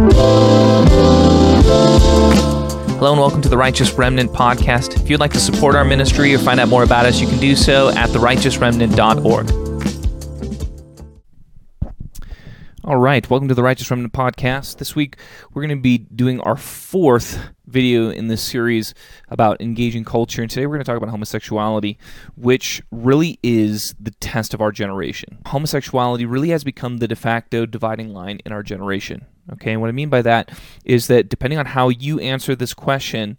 Hello and welcome to the Righteous Remnant podcast. If you'd like to support our ministry or find out more about us, you can do so at therighteousremnant.org. All right, welcome to the Righteous Remnant podcast. This week we're going to be doing our fourth video in this series about engaging culture, and today we're going to talk about homosexuality, which really is the test of our generation. Homosexuality really has become the de facto dividing line in our generation. Okay, and what I mean by that is that depending on how you answer this question,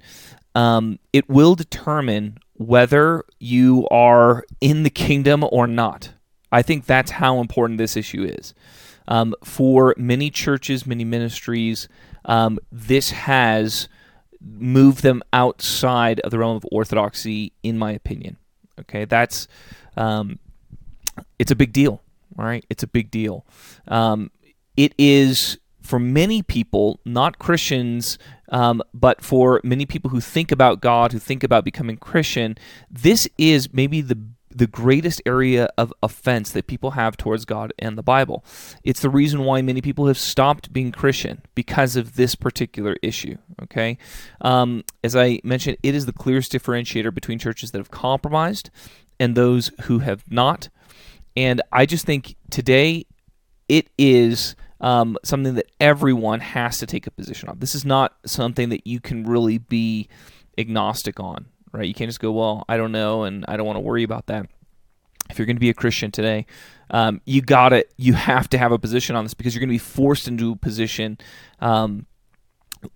um, it will determine whether you are in the kingdom or not. I think that's how important this issue is. Um, for many churches, many ministries, um, this has moved them outside of the realm of orthodoxy, in my opinion. Okay, that's um, it's a big deal. All right, it's a big deal. Um, it is for many people, not Christians, um, but for many people who think about God, who think about becoming Christian, this is maybe the the greatest area of offense that people have towards God and the Bible. It's the reason why many people have stopped being Christian because of this particular issue. Okay, um, as I mentioned, it is the clearest differentiator between churches that have compromised and those who have not. And I just think today it is um, something that everyone has to take a position on. This is not something that you can really be agnostic on, right? You can't just go, well, I don't know, and I don't want to worry about that. If you're going to be a Christian today, um, you got it. You have to have a position on this because you're going to be forced into a position um,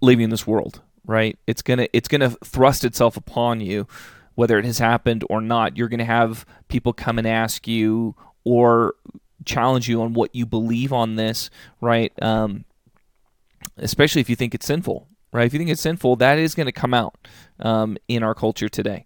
living in this world, right? It's gonna it's gonna thrust itself upon you, whether it has happened or not. You're going to have people come and ask you or challenge you on what you believe on this, right? Um, especially if you think it's sinful, right? If you think it's sinful, that is going to come out um, in our culture today.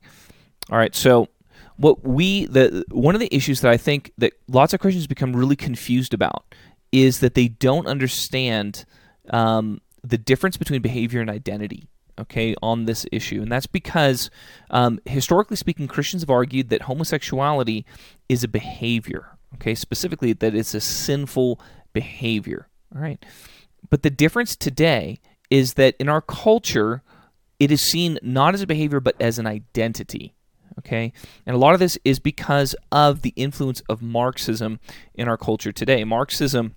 All right, so what we the one of the issues that I think that lots of Christians become really confused about is that they don't understand um, the difference between behavior and identity. Okay, on this issue, and that's because um, historically speaking, Christians have argued that homosexuality is a behavior. Okay, specifically that it's a sinful behavior. All right, but the difference today is that in our culture, it is seen not as a behavior but as an identity. Okay, and a lot of this is because of the influence of Marxism in our culture today. Marxism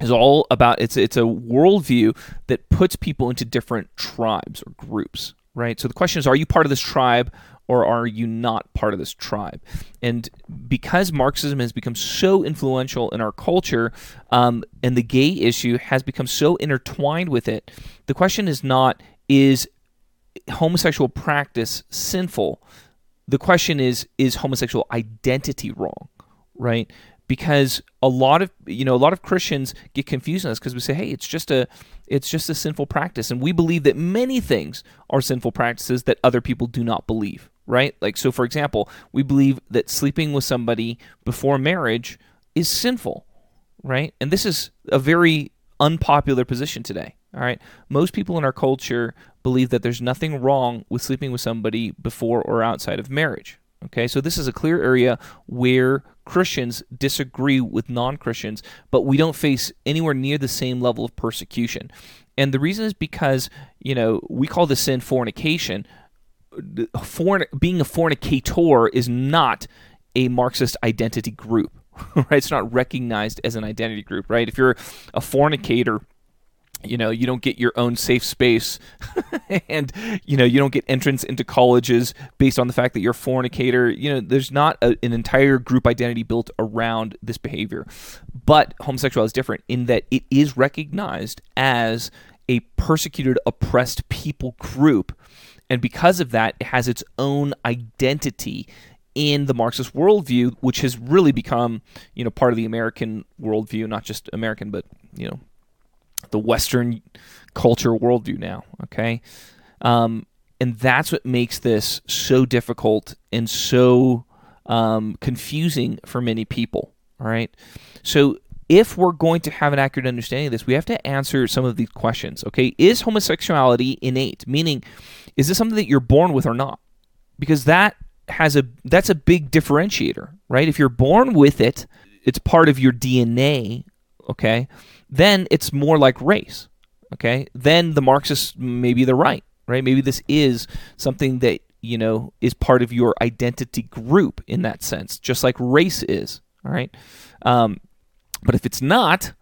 is all about it's it's a worldview that puts people into different tribes or groups, right? So the question is, are you part of this tribe or are you not part of this tribe? And because Marxism has become so influential in our culture, um, and the gay issue has become so intertwined with it, the question is not is homosexual practice sinful? The question is is homosexual identity wrong, right? Because a lot of you know a lot of Christians get confused on this because we say, hey, it's just a it's just a sinful practice, and we believe that many things are sinful practices that other people do not believe, right? Like so, for example, we believe that sleeping with somebody before marriage is sinful, right? And this is a very unpopular position today. All right. Most people in our culture believe that there's nothing wrong with sleeping with somebody before or outside of marriage. Okay. So this is a clear area where Christians disagree with non Christians, but we don't face anywhere near the same level of persecution. And the reason is because, you know, we call this sin fornication. Forn- being a fornicator is not a Marxist identity group, right? It's not recognized as an identity group, right? If you're a fornicator, you know you don't get your own safe space and you know you don't get entrance into colleges based on the fact that you're a fornicator. You know there's not a, an entire group identity built around this behavior. But homosexuality is different in that it is recognized as a persecuted oppressed people group. And because of that it has its own identity in the Marxist worldview, which has really become, you know, part of the American worldview, not just American, but you know, the Western culture worldview now. Okay, um, and that's what makes this so difficult and so um, confusing for many people. All right, so if we're going to have an accurate understanding of this, we have to answer some of these questions. Okay, is homosexuality innate? Meaning, is this something that you're born with or not? Because that has a that's a big differentiator, right? If you're born with it, it's part of your DNA. Okay, then it's more like race. okay, then the Marxists maybe they're right, right? Maybe this is something that you know is part of your identity group in that sense, just like race is. All right, um, but if it's not,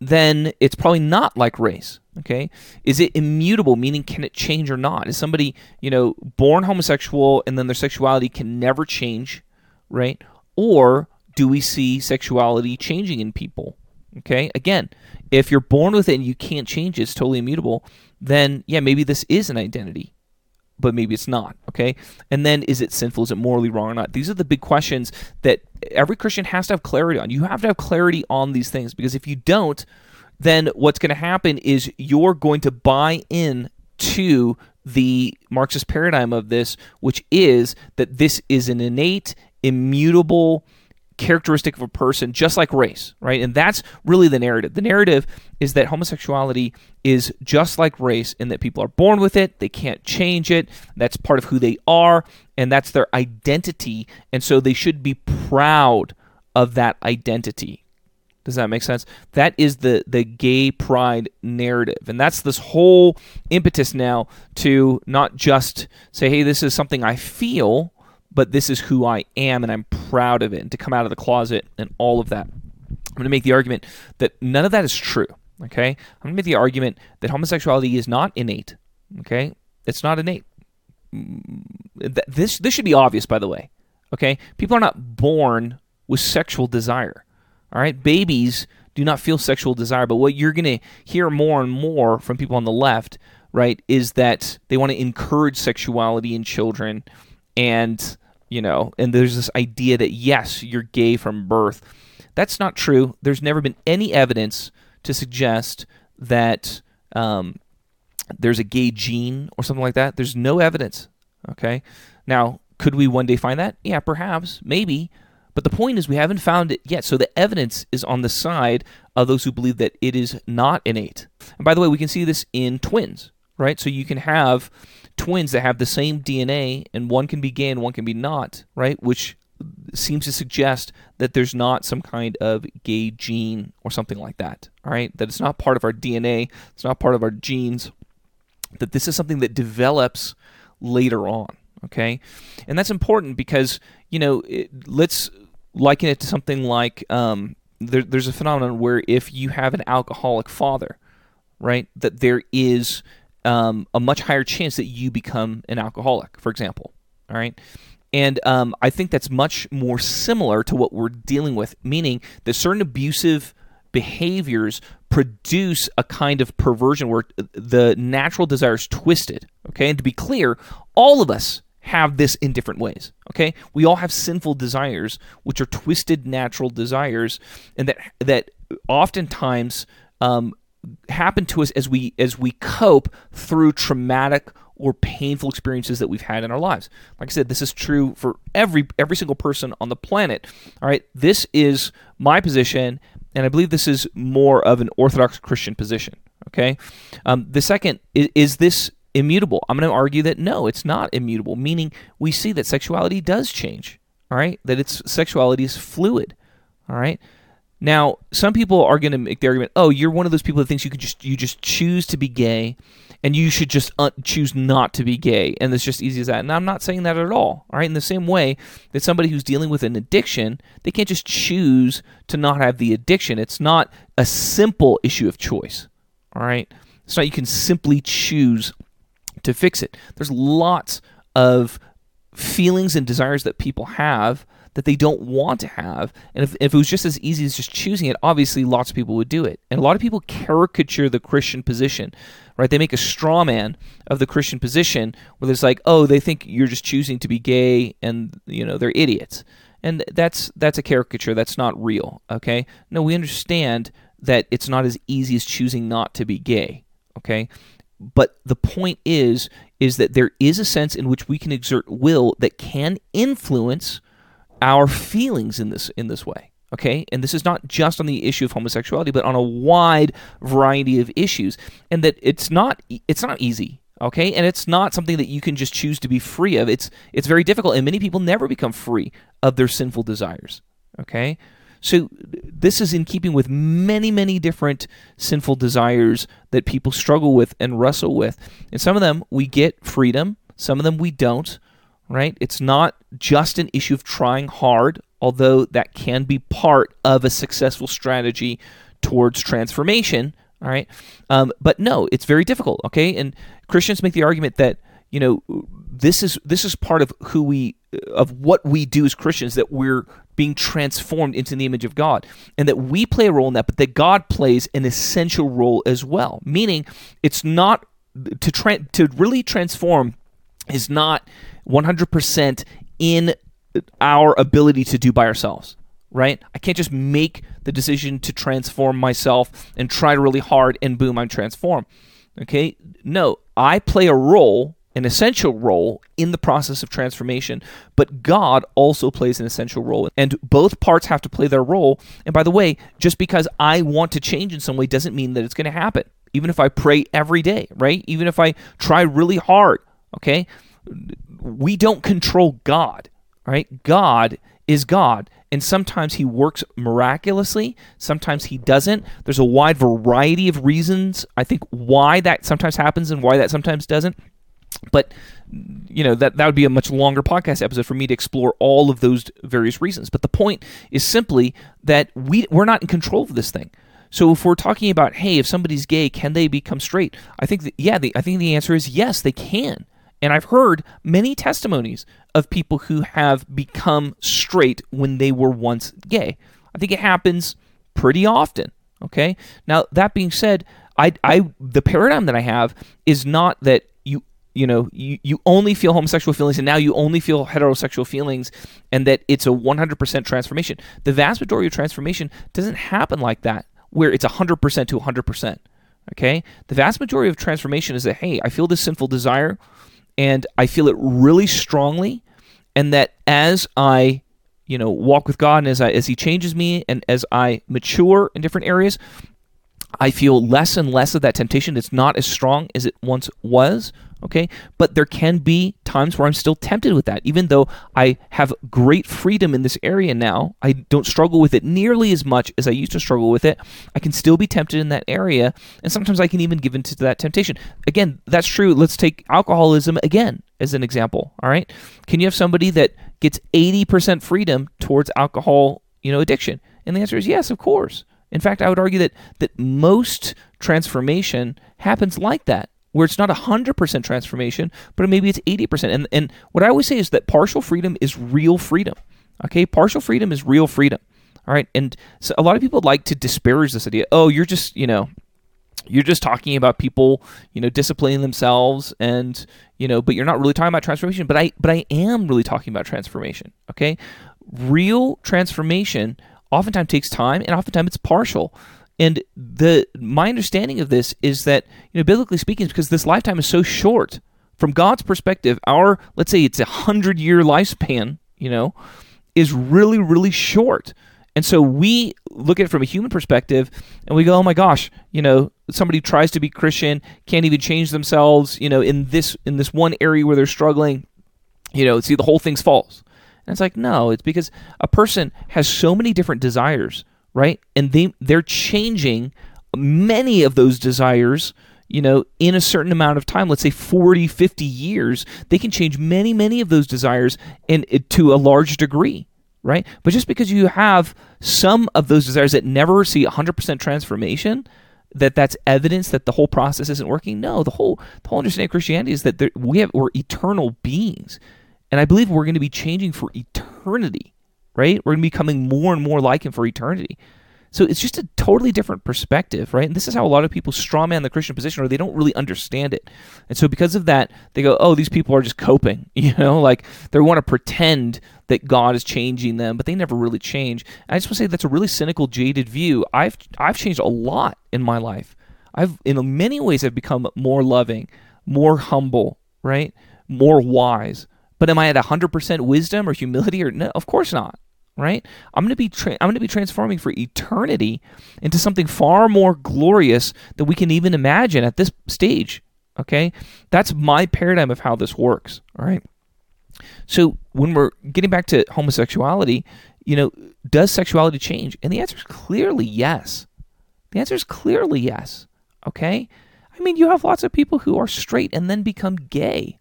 then it's probably not like race. Okay, is it immutable? Meaning, can it change or not? Is somebody you know born homosexual and then their sexuality can never change, right? Or do we see sexuality changing in people? Okay, again, if you're born with it and you can't change it, it's totally immutable. Then yeah, maybe this is an identity but maybe it's not. Okay. And then is it sinful? Is it morally wrong or not? These are the big questions that every Christian has to have clarity on. You have to have clarity on these things because if you don't, then what's going to happen is you're going to buy in to the Marxist paradigm of this, which is that this is an innate, immutable, characteristic of a person, just like race, right? And that's really the narrative. The narrative is that homosexuality is just like race in that people are born with it, they can't change it, that's part of who they are, and that's their identity. And so they should be proud of that identity. Does that make sense? That is the the gay pride narrative. And that's this whole impetus now to not just say, hey, this is something I feel, but this is who I am and I'm proud of it and to come out of the closet and all of that. I'm going to make the argument that none of that is true. Okay? I'm going to make the argument that homosexuality is not innate. Okay? It's not innate. Mm, this this should be obvious by the way. Okay? People are not born with sexual desire. All right? Babies do not feel sexual desire, but what you're going to hear more and more from people on the left, right, is that they want to encourage sexuality in children and you know, and there's this idea that yes, you're gay from birth. That's not true. There's never been any evidence to suggest that um, there's a gay gene or something like that. There's no evidence. Okay. Now, could we one day find that? Yeah, perhaps, maybe. But the point is, we haven't found it yet. So the evidence is on the side of those who believe that it is not innate. And by the way, we can see this in twins, right? So you can have twins that have the same DNA and one can be gay and one can be not, right? Which seems to suggest that there's not some kind of gay gene or something like that, all right? That it's not part of our DNA, it's not part of our genes, that this is something that develops later on, okay? And that's important because, you know, it, let's liken it to something like um, there, there's a phenomenon where if you have an alcoholic father, right, that there is um, a much higher chance that you become an alcoholic, for example. All right. And um, I think that's much more similar to what we're dealing with, meaning that certain abusive behaviors produce a kind of perversion where the natural desire is twisted. Okay. And to be clear, all of us have this in different ways. Okay. We all have sinful desires, which are twisted natural desires, and that, that oftentimes um, happen to us as we as we cope through traumatic or painful experiences that we've had in our lives. Like I said, this is true for every every single person on the planet. All right, this is my position, and I believe this is more of an Orthodox Christian position. Okay, um, the second is, is this immutable? I'm going to argue that no, it's not immutable. Meaning, we see that sexuality does change. All right, that its sexuality is fluid. All right. Now, some people are going to make the argument, "Oh, you're one of those people that thinks you could just you just choose to be gay, and you should just un- choose not to be gay, and it's just easy as that." And I'm not saying that at all. All right, in the same way that somebody who's dealing with an addiction, they can't just choose to not have the addiction. It's not a simple issue of choice. All right, it's not you can simply choose to fix it. There's lots of feelings and desires that people have that they don't want to have. And if, if it was just as easy as just choosing it, obviously lots of people would do it. And a lot of people caricature the Christian position, right? They make a straw man of the Christian position where it's like, oh, they think you're just choosing to be gay and, you know, they're idiots. And that's that's a caricature. That's not real. Okay. No, we understand that it's not as easy as choosing not to be gay. Okay. But the point is, is that there is a sense in which we can exert will that can influence our feelings in this in this way okay? And this is not just on the issue of homosexuality but on a wide variety of issues and that it's not it's not easy okay? And it's not something that you can just choose to be free of. It's it's very difficult and many people never become free of their sinful desires okay? So this is in keeping with many, many different sinful desires that people struggle with and wrestle with. And some of them we get freedom, some of them we don't, right? It's not just an issue of trying hard, although that can be part of a successful strategy towards transformation, all right? Um, but no, it's very difficult, okay? And Christians make the argument that you know this is this is part of who we of what we do as Christians that we're being transformed into the image of God and that we play a role in that but that God plays an essential role as well meaning it's not to tra- to really transform is not 100% in our ability to do by ourselves right I can't just make the decision to transform myself and try really hard and boom I'm transformed okay no I play a role an essential role in the process of transformation, but God also plays an essential role. And both parts have to play their role. And by the way, just because I want to change in some way doesn't mean that it's going to happen. Even if I pray every day, right? Even if I try really hard, okay? We don't control God, right? God is God. And sometimes he works miraculously, sometimes he doesn't. There's a wide variety of reasons, I think, why that sometimes happens and why that sometimes doesn't. But you know that that would be a much longer podcast episode for me to explore all of those various reasons. But the point is simply that we we're not in control of this thing. So if we're talking about, hey, if somebody's gay, can they become straight? I think that, yeah, the, I think the answer is yes, they can. And I've heard many testimonies of people who have become straight when they were once gay. I think it happens pretty often. Okay. Now that being said, I, I the paradigm that I have is not that you know you, you only feel homosexual feelings and now you only feel heterosexual feelings and that it's a 100% transformation the vast majority of transformation doesn't happen like that where it's 100% to 100% okay the vast majority of transformation is that hey i feel this sinful desire and i feel it really strongly and that as i you know walk with god and as i as he changes me and as i mature in different areas I feel less and less of that temptation. It's not as strong as it once was. Okay. But there can be times where I'm still tempted with that. Even though I have great freedom in this area now, I don't struggle with it nearly as much as I used to struggle with it. I can still be tempted in that area. And sometimes I can even give into that temptation. Again, that's true. Let's take alcoholism again as an example. All right. Can you have somebody that gets 80% freedom towards alcohol, you know, addiction? And the answer is yes, of course. In fact, I would argue that that most transformation happens like that, where it's not 100% transformation, but maybe it's 80%. And and what I always say is that partial freedom is real freedom. Okay? Partial freedom is real freedom. All right? And so a lot of people like to disparage this idea. Oh, you're just, you know, you're just talking about people, you know, disciplining themselves and, you know, but you're not really talking about transformation, but I but I am really talking about transformation, okay? Real transformation oftentimes takes time and oftentimes it's partial. And the my understanding of this is that, you know, biblically speaking, because this lifetime is so short. From God's perspective, our let's say it's a hundred year lifespan, you know, is really, really short. And so we look at it from a human perspective and we go, oh my gosh, you know, somebody tries to be Christian, can't even change themselves, you know, in this in this one area where they're struggling, you know, see the whole thing's false. And it's like, no, it's because a person has so many different desires, right? And they they're changing many of those desires you know, in a certain amount of time, let's say 40, 50 years, they can change many, many of those desires and to a large degree, right? But just because you have some of those desires that never see 100% transformation, that that's evidence that the whole process isn't working. No, the whole the whole understanding of Christianity is that there, we have we're eternal beings. And I believe we're going to be changing for eternity, right? We're going to be becoming more and more like Him for eternity. So it's just a totally different perspective, right? And this is how a lot of people strawman the Christian position, or they don't really understand it. And so because of that, they go, "Oh, these people are just coping," you know, like they want to pretend that God is changing them, but they never really change. And I just want to say that's a really cynical, jaded view. I've I've changed a lot in my life. I've in many ways I've become more loving, more humble, right, more wise. But am I at 100% wisdom or humility or no? Of course not, right? I'm going to be tra- I'm going to be transforming for eternity into something far more glorious than we can even imagine at this stage, okay? That's my paradigm of how this works, all right? So when we're getting back to homosexuality, you know, does sexuality change? And the answer is clearly yes. The answer is clearly yes. Okay? I mean, you have lots of people who are straight and then become gay,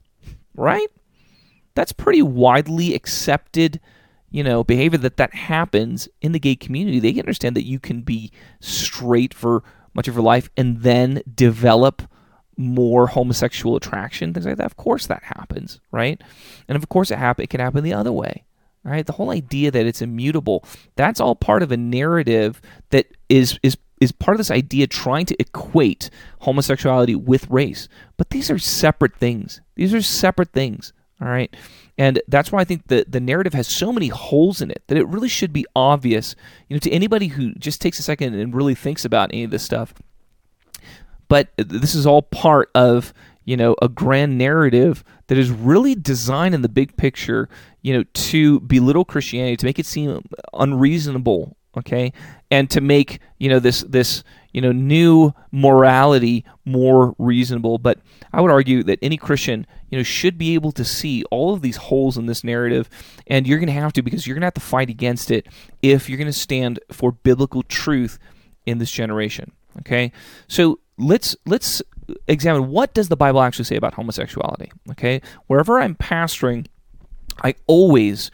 right? That's pretty widely accepted, you know, behavior that that happens in the gay community. They understand that you can be straight for much of your life and then develop more homosexual attraction, things like that. Of course, that happens, right? And of course, it happen. It can happen the other way, right? The whole idea that it's immutable. That's all part of a narrative that is is is part of this idea trying to equate homosexuality with race. But these are separate things. These are separate things. All right. And that's why I think the, the narrative has so many holes in it that it really should be obvious, you know, to anybody who just takes a second and really thinks about any of this stuff. But this is all part of, you know, a grand narrative that is really designed in the big picture, you know, to belittle Christianity, to make it seem unreasonable okay and to make you know this this you know new morality more reasonable. But i would argue that any christian you know should be able to see all of these holes in this narrative. And you're going to have to because you're going to have to fight against it if you're going to stand for biblical truth in this generation okay? So let's let's examine what does the bible actually say about homosexuality okay? Wherever i'm pastoring I always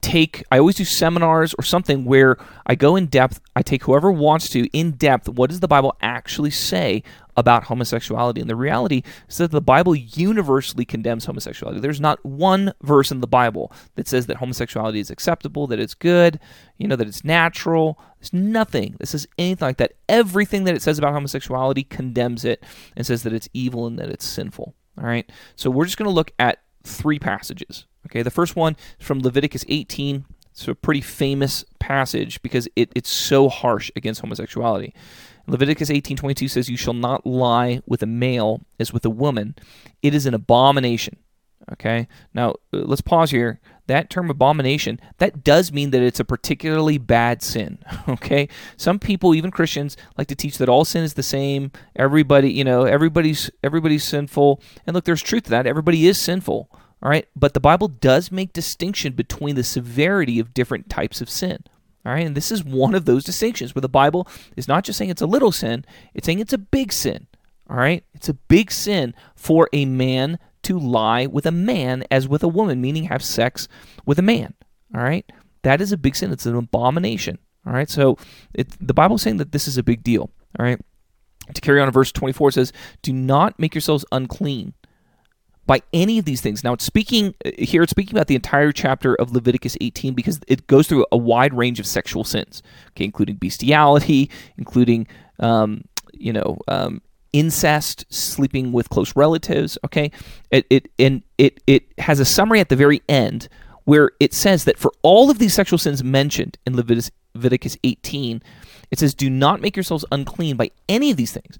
take I always do seminars or something where I go in depth. I take whoever wants to in depth. What does the Bible actually say about homosexuality? And the reality is that the Bible universally condemns homosexuality. There's not one verse in the Bible that says that homosexuality is acceptable, that it's good, you know, that it's natural. There's nothing that says anything like that. Everything that it says about homosexuality condemns it and says that it's evil and that it's sinful. All right. So we're just going to look at three passages. Okay, the first one is from Leviticus 18. It's a pretty famous passage because it, it's so harsh against homosexuality. Leviticus 18:22 says, "You shall not lie with a male as with a woman; it is an abomination." Okay. Now uh, let's pause here. That term abomination that does mean that it's a particularly bad sin. Okay. Some people, even Christians, like to teach that all sin is the same. Everybody, you know, everybody's everybody's sinful. And look, there's truth to that. Everybody is sinful. All right. But the Bible does make distinction between the severity of different types of sin. All right. And this is one of those distinctions where the Bible is not just saying it's a little sin, it's saying it's a big sin. All right. It's a big sin for a man to lie with a man as with a woman, meaning have sex with a man. All right. That is a big sin. It's an abomination. All right. So it, the Bible is saying that this is a big deal. All right. To carry on, verse 24 says, Do not make yourselves unclean by any of these things. Now, it's speaking here, it's speaking about the entire chapter of Leviticus 18 because it goes through a wide range of sexual sins, okay, including bestiality, including, um, you know, um, incest, sleeping with close relatives. Okay, it, it and it it has a summary at the very end where it says that for all of these sexual sins mentioned in Leviticus, Leviticus 18, it says, "Do not make yourselves unclean by any of these things."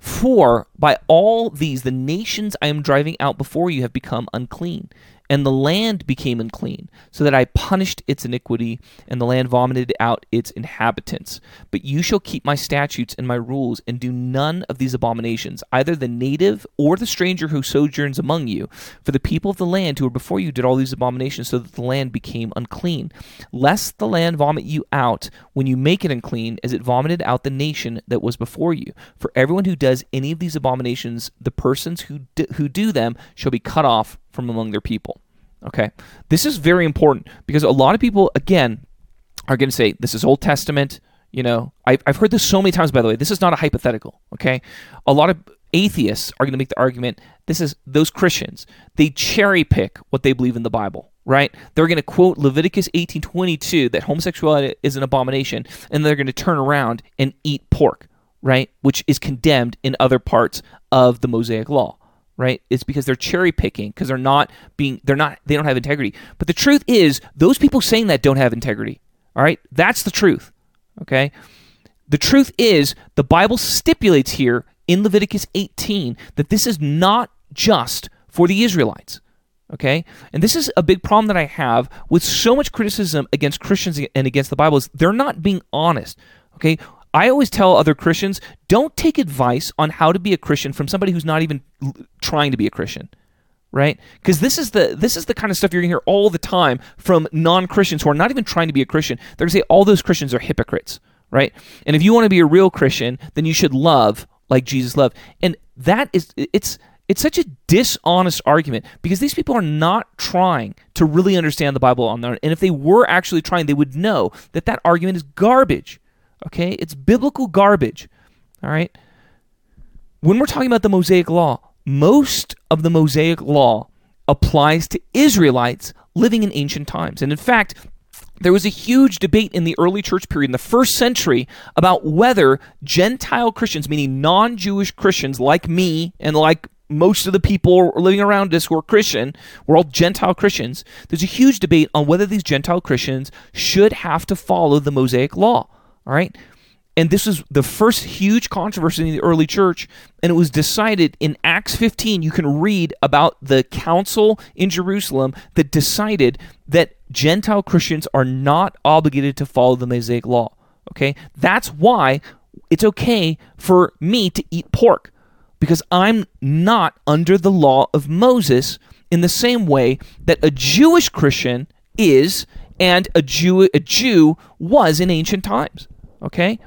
For by all these the nations I am driving out before you have become unclean, and the land became unclean, so that I punished its iniquity, and the land vomited out its inhabitants. But you shall keep my statutes and my rules, and do none of these abominations, either the native or the stranger who sojourns among you. For the people of the land who were before you did all these abominations, so that the land became unclean. Lest the land vomit you out when you make it unclean, as it vomited out the nation that was before you. For everyone who does any of these abominations, the persons who do, who do them shall be cut off from among their people. Okay. This is very important because a lot of people, again, are going to say, this is Old Testament. You know, I've, I've heard this so many times, by the way. This is not a hypothetical. Okay. A lot of atheists are going to make the argument this is those Christians. They cherry pick what they believe in the Bible, right? They're going to quote Leviticus 18:22 that homosexuality is an abomination and they're going to turn around and eat pork, right? Which is condemned in other parts of the Mosaic law right? It's because they're cherry picking because they're not being they're not they don't have integrity. But the truth is those people saying that don't have integrity. All right? That's the truth. Okay? The truth is the Bible stipulates here in Leviticus 18 that this is not just for the Israelites. Okay? And this is a big problem that I have with so much criticism against Christians and against the Bible is they're not being honest. Okay? I always tell other Christians don't take advice on how to be a Christian from somebody who's not even trying to be a Christian. right? Because this is the this is the kind of stuff you're gonna hear all the time from non-Christians who are not even trying to be a Christian. They're gonna say all those Christians are hypocrites, right? And if you want to be a real Christian, then you should love like Jesus loved. And that is it's it's such a dishonest argument because these people are not trying to really understand the Bible on their own. And if they were actually trying, they would know that that argument is garbage. Okay? It's biblical garbage. All right? When we're talking about the Mosaic Law, most of the Mosaic Law applies to Israelites living in ancient times. And in fact, there was a huge debate in the early church period in the first century about whether Gentile Christians, meaning non Jewish Christians like me and like most of the people living around us who are Christian, we're all Gentile Christians. There's a huge debate on whether these Gentile Christians should have to follow the Mosaic law. All right? And this was the first huge controversy in the early church and it was decided in acts 15 you can read about the council in jerusalem that decided that gentile christians are not obligated to follow the mosaic law okay? That's why it's okay for me to eat pork because i'm not under the law of moses in the same way that a jewish christian is and a jew a jew was in ancient times okay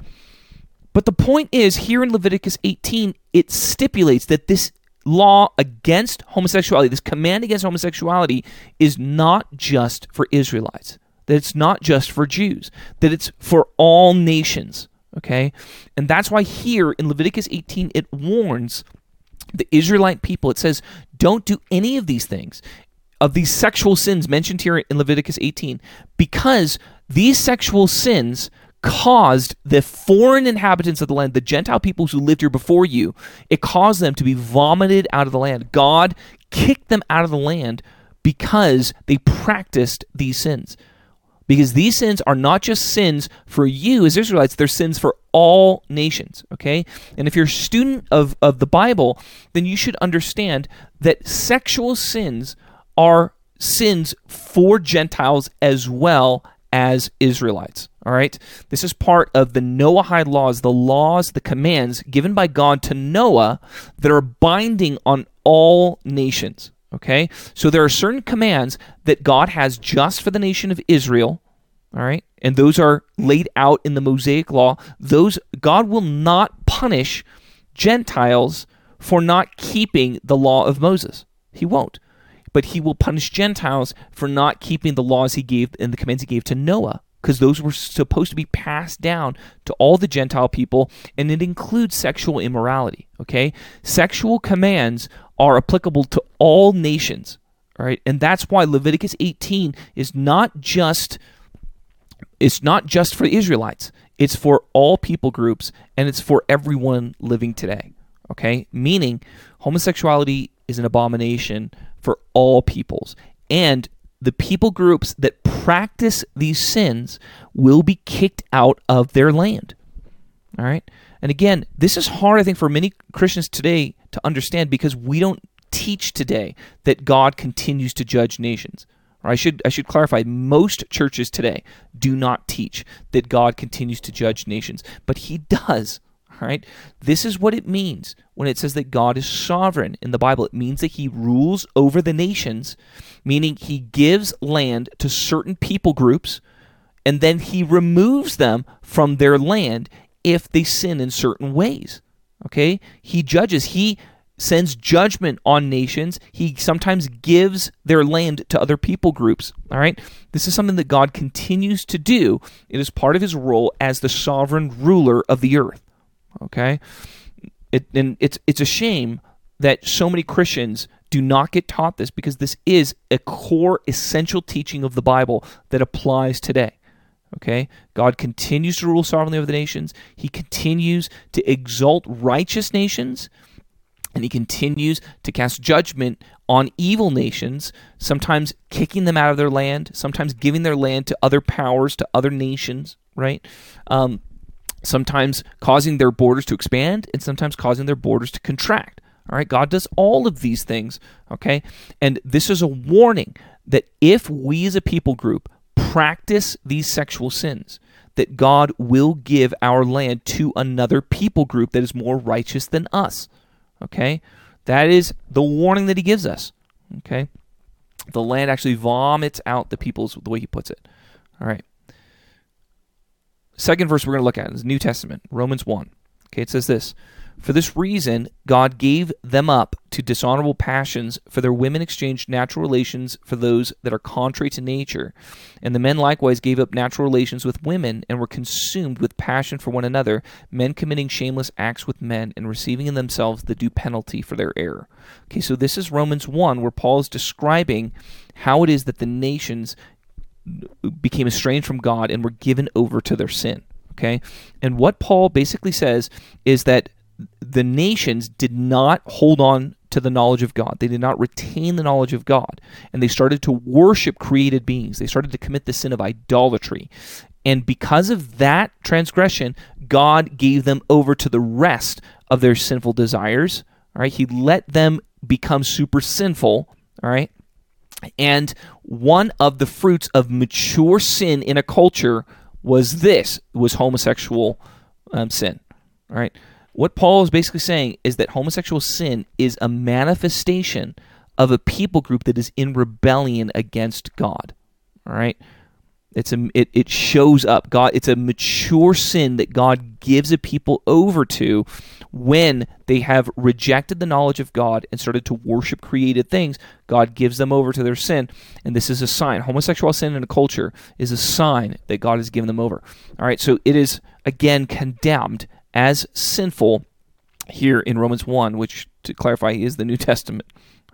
but the point is, here in Leviticus 18, it stipulates that this law against homosexuality, this command against homosexuality, is not just for Israelites, that it's not just for Jews, that it's for all nations. Okay? And that's why here in Leviticus 18, it warns the Israelite people. It says, don't do any of these things, of these sexual sins mentioned here in Leviticus 18, because these sexual sins caused the foreign inhabitants of the land, the Gentile peoples who lived here before you, it caused them to be vomited out of the land. God kicked them out of the land because they practiced these sins. Because these sins are not just sins for you as Israelites, they're sins for all nations. Okay? And if you're a student of, of the Bible, then you should understand that sexual sins are sins for Gentiles as well as Israelites. All right? This is part of the Noahide laws, the laws, the commands given by God to Noah that are binding on all nations. Okay? So there are certain commands that God has just for the nation of Israel. All right? And those are laid out in the Mosaic law. Those God will not punish Gentiles for not keeping the law of Moses. He won't but he will punish Gentiles for not keeping the laws he gave and the commands he gave to Noah, because those were supposed to be passed down to all the Gentile people, and it includes sexual immorality. Okay? Sexual commands are applicable to all nations. All right, and that's why Leviticus 18 is not just it's not just for the Israelites. It's for all people groups and it's for everyone living today. Okay? Meaning homosexuality is an abomination for all peoples. And the people groups that practice these sins will be kicked out of their land. All right? And again, this is hard, I think, for many Christians today to understand because we don't teach today that God continues to judge nations. Or I should I should clarify, most churches today do not teach that God continues to judge nations, but he does. All right? This is what it means when it says that God is sovereign in the Bible. It means that he rules over the nations, meaning he gives land to certain people groups and then he removes them from their land if they sin in certain ways. Okay? He judges. He sends judgment on nations. He sometimes gives their land to other people groups. All right? This is something that God continues to do. It is part of his role as the sovereign ruler of the earth. Okay? It, and it's it's a shame that so many Christians do not get taught this because this is a core essential teaching of the Bible that applies today. Okay? God continues to rule sovereignly over the nations. He continues to exalt righteous nations and he continues to cast judgment on evil nations, sometimes kicking them out of their land, sometimes giving their land to other powers, to other nations, right? Um, sometimes causing their borders to expand and sometimes causing their borders to contract. All right, God does all of these things, okay? And this is a warning that if we as a people group practice these sexual sins, that God will give our land to another people group that is more righteous than us. Okay? That is the warning that he gives us. Okay? The land actually vomits out the peoples the way he puts it. All right. Second verse we're going to look at is New Testament, Romans 1. Okay, it says this For this reason, God gave them up to dishonorable passions, for their women exchanged natural relations for those that are contrary to nature. And the men likewise gave up natural relations with women, and were consumed with passion for one another, men committing shameless acts with men, and receiving in themselves the due penalty for their error. Okay, so this is Romans 1, where Paul is describing how it is that the nations became estranged from God and were given over to their sin. Okay? And what Paul basically says is that the nations did not hold on to the knowledge of God. They did not retain the knowledge of God. And they started to worship created beings. They started to commit the sin of idolatry. And because of that transgression, God gave them over to the rest of their sinful desires. All right? He let them become super sinful. All right? And one of the fruits of mature sin in a culture was this was homosexual um, sin. All right. What Paul is basically saying is that homosexual sin is a manifestation of a people group that is in rebellion against God. All right. It's a it, it shows up. God it's a mature sin that God gives a people over to when they have rejected the knowledge of God and started to worship created things. God gives them over to their sin, and this is a sign. Homosexual sin in a culture is a sign that God has given them over. All right, so it is again condemned as sinful here in Romans 1, which to clarify is the New Testament.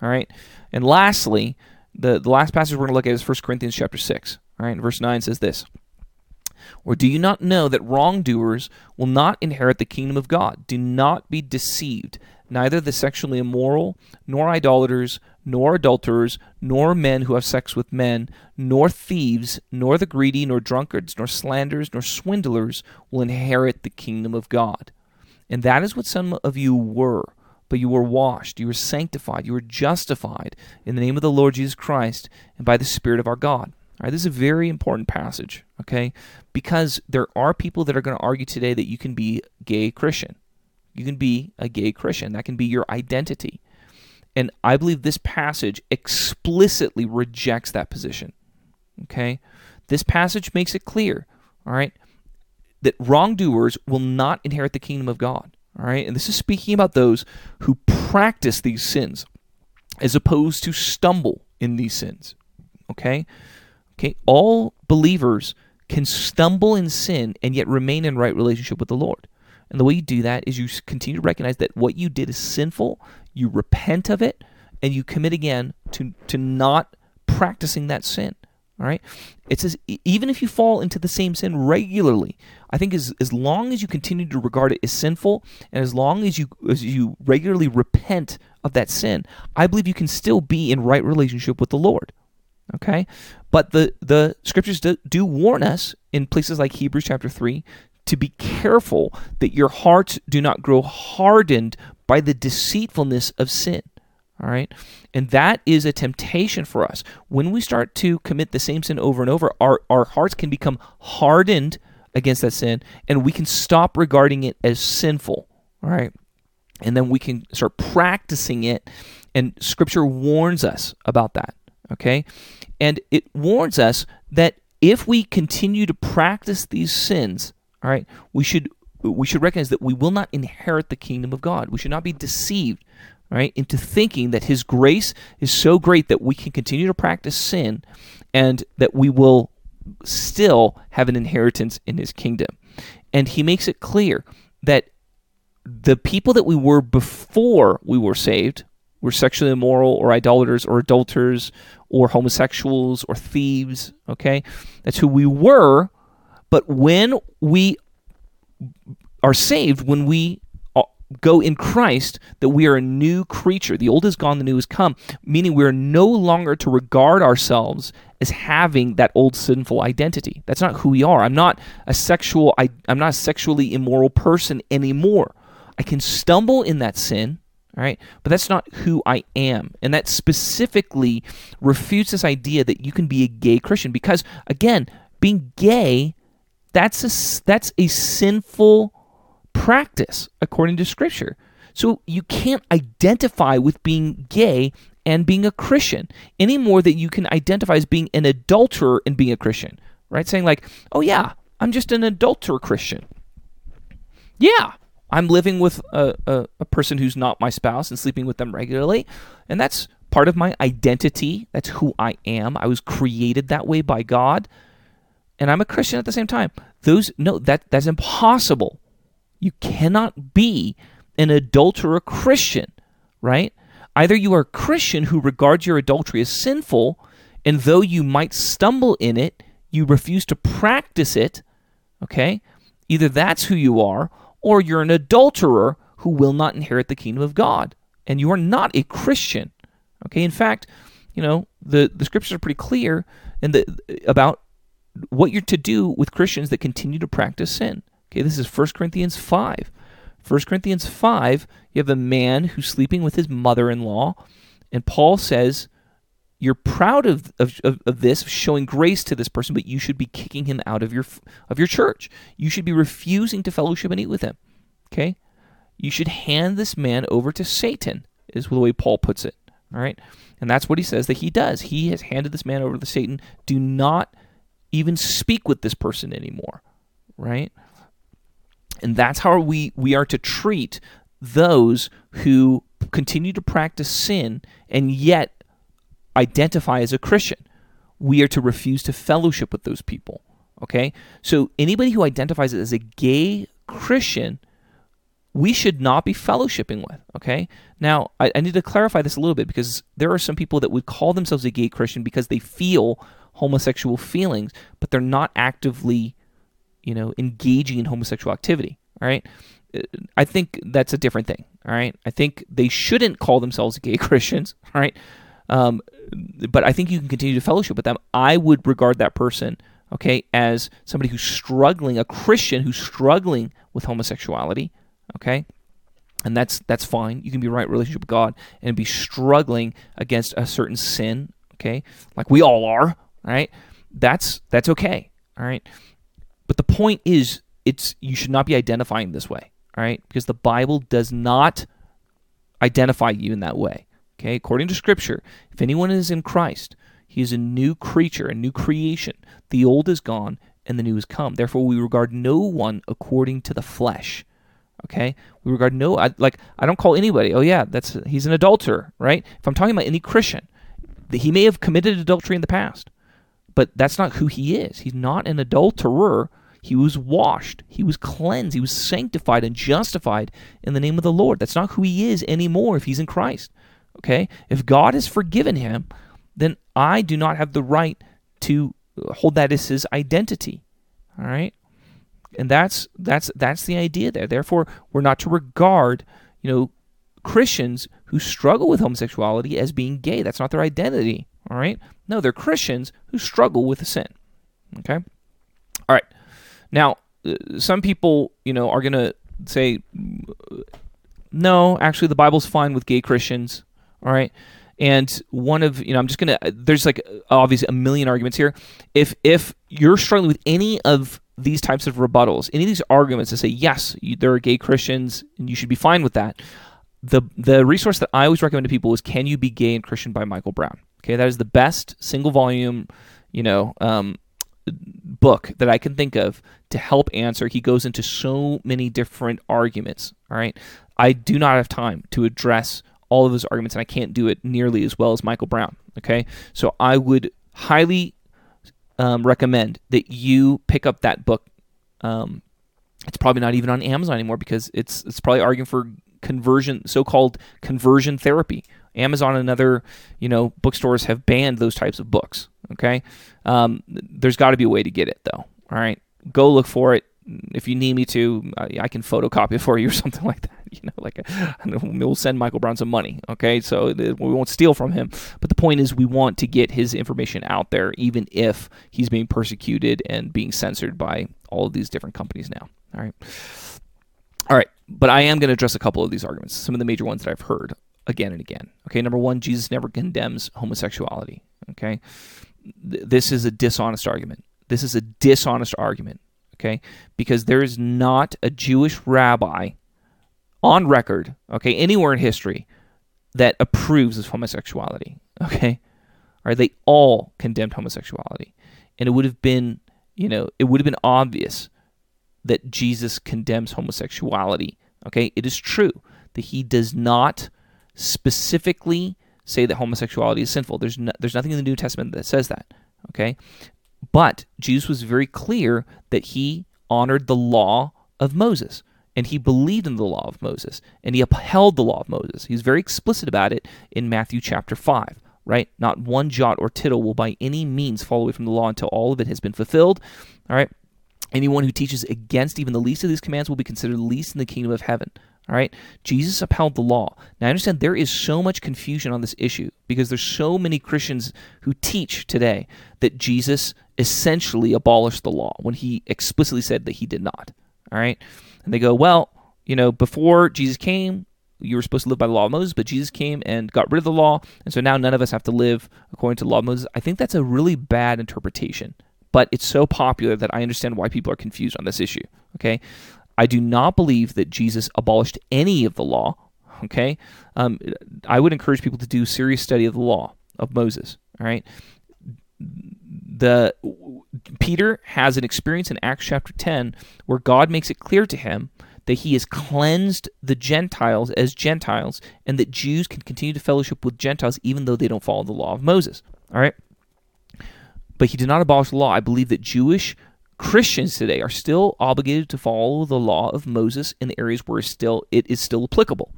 All right. And lastly, the, the last passage we're going to look at is 1 Corinthians chapter 6. Right, verse 9 says this Or do you not know that wrongdoers will not inherit the kingdom of God? Do not be deceived. Neither the sexually immoral, nor idolaters, nor adulterers, nor men who have sex with men, nor thieves, nor the greedy, nor drunkards, nor slanderers, nor swindlers will inherit the kingdom of God. And that is what some of you were. But you were washed, you were sanctified, you were justified in the name of the Lord Jesus Christ and by the Spirit of our God. All right, this is a very important passage, okay? Because there are people that are going to argue today that you can be gay Christian. You can be a gay Christian. That can be your identity. And I believe this passage explicitly rejects that position. Okay? This passage makes it clear, all right, that wrongdoers will not inherit the kingdom of God. All right? And this is speaking about those who practice these sins as opposed to stumble in these sins. Okay? Okay, all believers can stumble in sin and yet remain in right relationship with the Lord. And the way you do that is you continue to recognize that what you did is sinful, you repent of it, and you commit again to to not practicing that sin. All right? It says even if you fall into the same sin regularly, I think as as long as you continue to regard it as sinful and as long as you as you regularly repent of that sin, I believe you can still be in right relationship with the Lord. Okay? But the, the scriptures do, do warn us in places like Hebrews chapter 3 to be careful that your hearts do not grow hardened by the deceitfulness of sin. All right? And that is a temptation for us. When we start to commit the same sin over and over, our, our hearts can become hardened against that sin and we can stop regarding it as sinful. All right? And then we can start practicing it. And scripture warns us about that. Okay? And it warns us that if we continue to practice these sins, all right, we should we should recognize that we will not inherit the kingdom of God. We should not be deceived, right, into thinking that his grace is so great that we can continue to practice sin and that we will still have an inheritance in his kingdom. And he makes it clear that the people that we were before we were saved, were sexually immoral or idolaters or adulterers or homosexuals or thieves. Okay? That's who we were. But when we are saved, when we uh, go in Christ, that we are a new creature. The old is gone, the new has come, meaning we are no longer to regard ourselves as having that old sinful identity. That's not who we are. I'm not a sexual I, I'm not a sexually immoral person anymore. I can stumble in that sin all right. But that's not who I am. And that specifically refutes this idea that you can be a gay Christian because, again, being gay, that's a, that's a sinful practice according to Scripture. So you can't identify with being gay and being a Christian, any more that you can identify as being an adulterer and being a Christian, right? Saying, like, oh, yeah, I'm just an adulterer Christian. Yeah, I'm living with a, a, a, person who's not my spouse and sleeping with them regularly. And that's part of my identity. That's who I am. I was created that way by God. And I'm a Christian at the same time. Those no, that that's impossible. You cannot be an adulterer Christian, right? Either you are a Christian who regards your adultery as sinful, and though you might stumble in it, you refuse to practice it, okay? Either that's who you are, or you're an adulterer who will not inherit the kingdom of God. And you are not a Christian. Okay, in fact, you know, the, the scriptures are pretty clear in the, about what you're to do with Christians that continue to practice sin. Okay, this is 1 Corinthians 5. 1 Corinthians 5, you have a man who's sleeping with his mother in law, and Paul says, You're proud of, of, of, this, showing grace to this person, but you should be kicking him out of your, of your church. You should be refusing to fellowship and eat with him. Okay? You should hand this man over to Satan, is the way Paul puts it. All right? And that's what he says that he does. He has handed this man over to Satan. Do not even speak with this person anymore. Right? And that's how we, we are to treat those who continue to practice sin and yet identify as a Christian. We are to refuse to fellowship with those people. Okay? So anybody who identifies as a gay Christian, we should not be fellowshipping with. Okay? Now, I, I need to clarify this a little bit because there are some people that would call themselves a gay Christian because they feel homosexual feelings, but they're not actively you know, engaging in homosexual activity. All right. Uh, I think that's a different thing. All right. I think they shouldn't call themselves gay Christians. All right. Um, but I think you can continue to fellowship with them. I would regard that person, okay, as somebody who's struggling, a Christian who's struggling with homosexuality. Okay. And that's that's fine. You can be right relationship with God and be struggling against a certain sin, okay? Like we all are, right? That's that's okay. All right. But the point is, it's you should not be identifying this way, all right? Because the Bible does not identify you in that way. Okay, according to Scripture, if anyone is in Christ, he is a new creature, a new creation. The old is gone and the new has come. Therefore, we regard no one according to the flesh. Okay, we regard no I, like I don't call anybody. Oh yeah, that's he's an adulterer, right? If I'm talking about any Christian, he may have committed adultery in the past, but that's not who he is. He's not an adulterer. He was washed, he was cleansed, he was sanctified and justified in the name of the Lord. That's not who he is anymore if he's in Christ. Okay? If God has forgiven him, then I do not have the right to hold that as his identity. All right? And that's that's that's the idea there. Therefore, we're not to regard, you know, Christians who struggle with homosexuality as being gay. That's not their identity. All right? No, they're Christians who struggle with sin. Okay? All right. Now, uh, some people, you know, are going to say, no, actually, the Bible's fine with gay Christians. All right. And one of, you know, I'm just to, there's like obviously a million arguments here. If, if you're struggling with any of these types of rebuttals, any of these arguments to say, yes, you, there are gay Christians and you should be fine with that, the, the resource that I always recommend to people is Can You Be Gay and Christian by Michael Brown. Okay. That is the best single volume, you know, um, book that I can think of to help answer. He goes into so many different arguments. All right. I do not have time to address all of those arguments, and I can't do it nearly as well as Michael Brown. Okay. So I would highly um, recommend that you pick up that book. Um, it's probably not even on Amazon anymore because it's it's probably arguing for conversion, so-called conversion therapy. Amazon and other, you know, bookstores have banned those types of books. Okay, um, there's got to be a way to get it though. All right, go look for it. If you need me to, I can photocopy it for you or something like that. You know, like we'll send Michael Brown some money. Okay, so we won't steal from him. But the point is, we want to get his information out there, even if he's being persecuted and being censored by all of these different companies now. All right. All right, but I am going to address a couple of these arguments, some of the major ones that I've heard again and again. Okay, number one, Jesus never condemns homosexuality. Okay, this is a dishonest argument. This is a dishonest argument, okay? Because there is not a Jewish rabbi on record, okay, anywhere in history that approves of homosexuality. Okay, all right, they all condemned homosexuality, and it would have been, you know, it would have been obvious that Jesus condemns homosexuality. Okay, it is true that he does not specifically say that homosexuality is sinful. There's no, there's nothing in the New Testament that says that. Okay, but Jesus was very clear that he honored the law of Moses and he believed in the law of Moses and he upheld the law of Moses. He's very explicit about it in Matthew chapter 5, right? Not one jot or tittle will by any means fall away from the law until all of it has been fulfilled, all right? Anyone who teaches against even the least of these commands will be considered least in the kingdom of heaven. All right? Jesus upheld the law. Now, I understand there is so much confusion on this issue because there's so many Christians who teach today that Jesus essentially abolished the law when he explicitly said that he did not. All right? And they go, well, you know, before Jesus came, you were supposed to live by the law of Moses, but Jesus came and got rid of the law, and so now none of us have to live according to the law of Moses. I think that's a really bad interpretation, but it's so popular that I understand why people are confused on this issue. Okay, I do not believe that Jesus abolished any of the law. Okay, um, I would encourage people to do serious study of the law of Moses. All right, the Peter has an experience in Acts chapter 10 where God makes it clear to him that he has cleansed the Gentiles as Gentiles and that Jews can continue to fellowship with Gentiles even though they don't follow the law of Moses. All right? But he did not abolish the law. I believe that Jewish Christians today are still obligated to follow the law of Moses in the areas where still it is still applicable.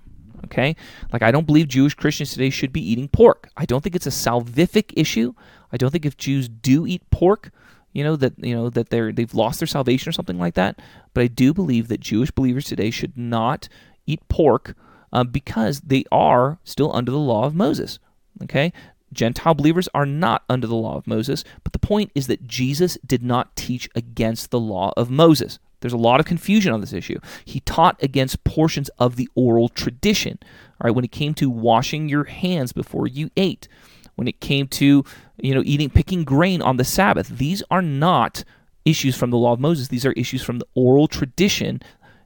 Okay? Like I don't believe Jewish Christians today should be eating pork. I don't think it's a salvific issue. I don't think if Jews do eat pork, you know that you know that they're they've lost their salvation or something like that. But I do believe that Jewish believers today should not eat pork uh, because they are still under the law of Moses. Okay, Gentile believers are not under the law of Moses, but the point is that Jesus did not teach against the law of Moses. There's a lot of confusion on this issue. He taught against portions of the oral tradition. All right, when it came to washing your hands before you ate, when it came to you know eating picking grain on the Sabbath. These are not issues from the law of Moses. These are issues from the oral tradition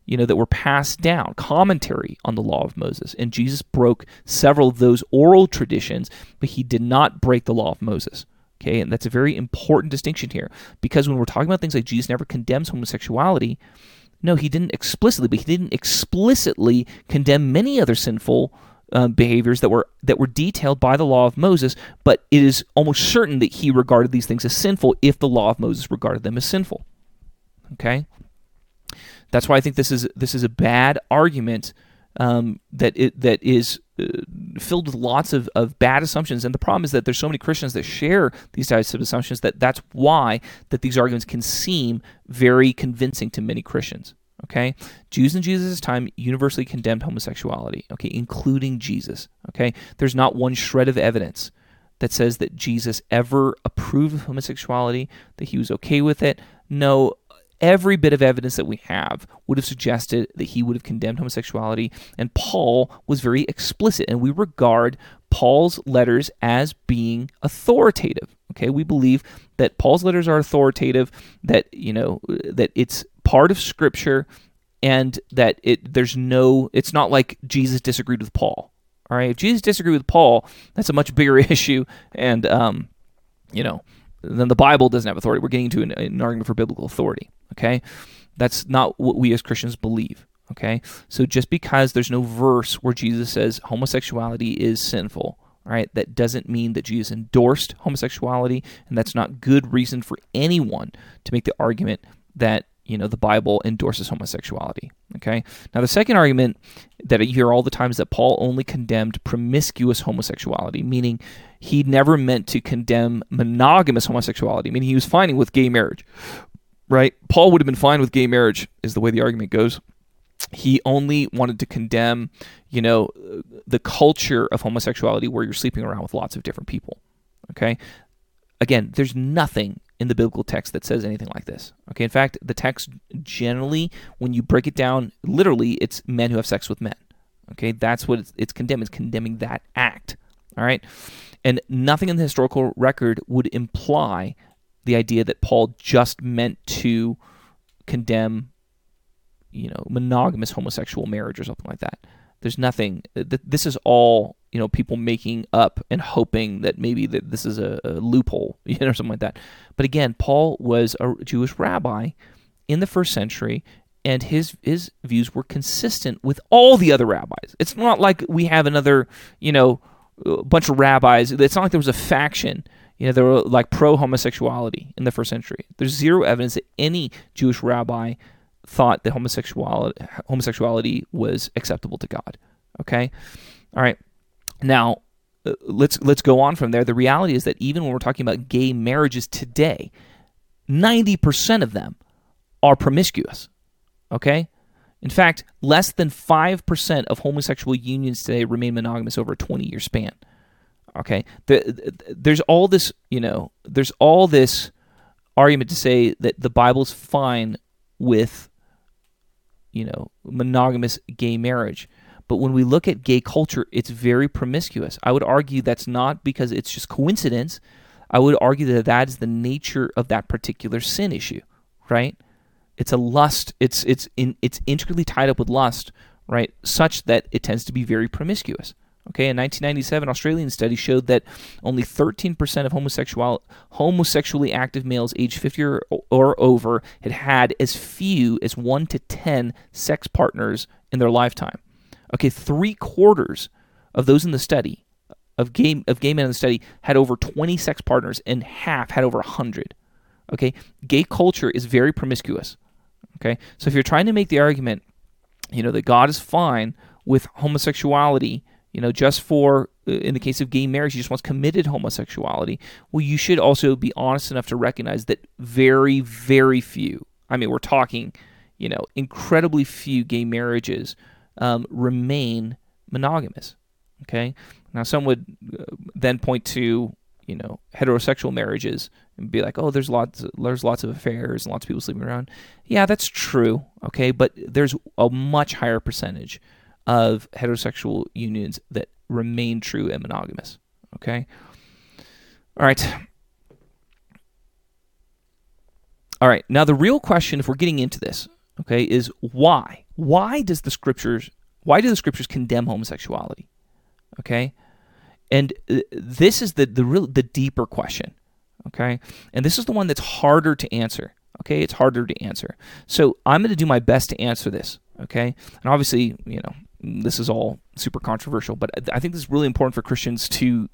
you know that were passed down commentary on the law of Moses and Jesus broke several of those oral traditions but he did not break the law of Moses okay and that's a very important distinction here because when we're talking about things like Jesus never condemns homosexuality no he didn't explicitly but he didn't explicitly condemn many other sinful um, behaviors that were that were detailed by the law of Moses, but it is almost certain that he regarded these things as sinful if the law of Moses regarded them as sinful. Okay, that's why I think this is this is a bad argument um, that it that is uh, filled with lots of, of bad assumptions. And the problem is that there's so many Christians that share these types of assumptions that that's why that these arguments can seem very convincing to many Christians. Okay, Jews in Jesus' time universally condemned homosexuality. Okay, including Jesus. Okay, there's not one shred of evidence that says that Jesus ever approved of homosexuality, that he was okay with it. No, every bit of evidence that we have would have suggested that he would have condemned homosexuality. And Paul was very explicit, and we regard Paul's letters as being authoritative. Okay, we believe that Paul's letters are authoritative, that you know that it's part of Scripture, and that it there's no it's not like Jesus disagreed with Paul. All right, if Jesus disagreed with Paul, that's a much bigger issue, and um, you know, then the Bible doesn't have authority. We're getting into an, an argument for biblical authority. Okay, that's not what we as Christians believe. Okay, so just because there's no verse where Jesus says homosexuality is sinful, right? That doesn't mean that Jesus endorsed homosexuality, and that's not good reason for anyone to make the argument that you know the Bible endorses homosexuality. Okay. Now the second argument that I hear all the time is that Paul only condemned promiscuous homosexuality, meaning he never meant to condemn monogamous homosexuality, meaning he was fine with gay marriage. Right? Paul would have been fine with gay marriage, is the way the argument goes. He only wanted to condemn, you know, the culture of homosexuality where you're sleeping around with lots of different people. Okay. Again, there's nothing in the biblical text that says anything like this. Okay, in fact, the text generally, when you break it down, literally, it's men who have sex with men. Okay, that's what it's, it's condemning. It's condemning that act. All right, and nothing in the historical record would imply the idea that Paul just meant to condemn, you know, monogamous homosexual marriage or something like that. There's nothing. This is all you know people making up and hoping that maybe that this is a, a loophole, you know, or something like that. But again, Paul was a Jewish rabbi in the first century, and his his views were consistent with all the other rabbis. It's not like we have another, you know, bunch of rabbis. It's not like there was a faction. You know, they were like pro homosexuality in the first century. There's zero evidence that any Jewish rabbi thought that homosexuality homosexuality was acceptable to God. Okay, all right. Now uh, let's let's go on from there. The reality is that even when we're talking about gay marriages today, ninety percent of them are promiscuous. Okay, in fact, less than five percent of homosexual unions today remain monogamous over a twenty-year span. Okay, the, there's all this, you know, there's all this argument to say that the Bible's fine with you know, monogamous gay marriage. But when we look at gay culture, it's very promiscuous. I would argue that's not because it's just coincidence. I would argue that that is the nature of that particular sin issue, right? It's a lust. It's it's in it's intricately tied up with lust, right? Such that it tends to be very promiscuous. Okay, a 1997 Australian study showed that only 13% of homosexual, homosexually active males aged 50 or, or over had had as few as 1 to 10 sex partners in their lifetime. Okay, three quarters of those in the study, of gay, of gay men in the study, had over 20 sex partners, and half had over 100. Okay, gay culture is very promiscuous. Okay, so if you're trying to make the argument, you know, that God is fine with homosexuality you know, just for, uh, in the case of gay marriage, he just wants committed homosexuality. Well, you should also be honest enough to recognize that very, very few, I mean, we're talking, you know, incredibly few gay marriages um, remain monogamous. Okay. Now, some would uh, then point to, you know, heterosexual marriages and be like, oh, there's lots, there's lots of affairs and lots of people sleeping around. Yeah, that's true. Okay. But there's a much higher percentage of heterosexual unions that remain true and monogamous. Okay? All right. All right. Now, the real question, if we're getting into this, okay, is why? Why does the scriptures, why do the scriptures condemn homosexuality? Okay? And uh, this is the, the real, the deeper question. Okay? And this is the one that's harder to answer. Okay? It's harder to answer. So I'm going to do my best to answer this. Okay? And obviously, you know, this is all super controversial, but I think this is really important for Christians to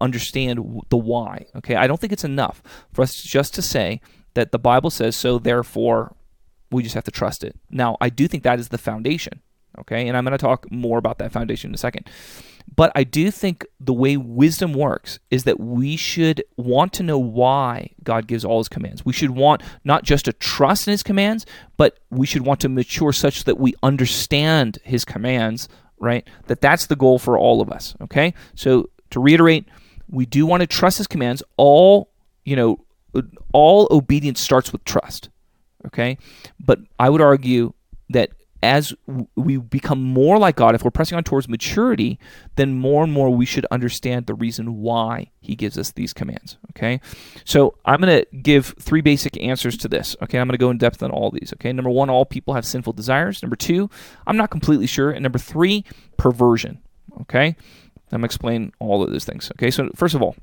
understand the why. Okay, I don't think it's enough for us just to say that the Bible says so, therefore we just have to trust it. Now, I do think that is the foundation. Okay, and I'm going to talk more about that foundation in a second. But I do think the way wisdom works is that we should want to know why God gives all his commands. We should want not just to trust in his commands, but we should want to mature such that we understand his commands, right? That that's the goal for all of us, okay? So to reiterate, we do want to trust his commands. All, you know, all obedience starts with trust, okay? But I would argue that as we become more like God, if we're pressing on towards maturity, then more and more we should understand the reason why He gives us these commands. Okay, so I'm going to give three basic answers to this. Okay, I'm going to go in depth on all these. Okay, number one, all people have sinful desires. Number two, I'm not completely sure. And number three, perversion. Okay, I'm going to explain all of those things. Okay, so first of all,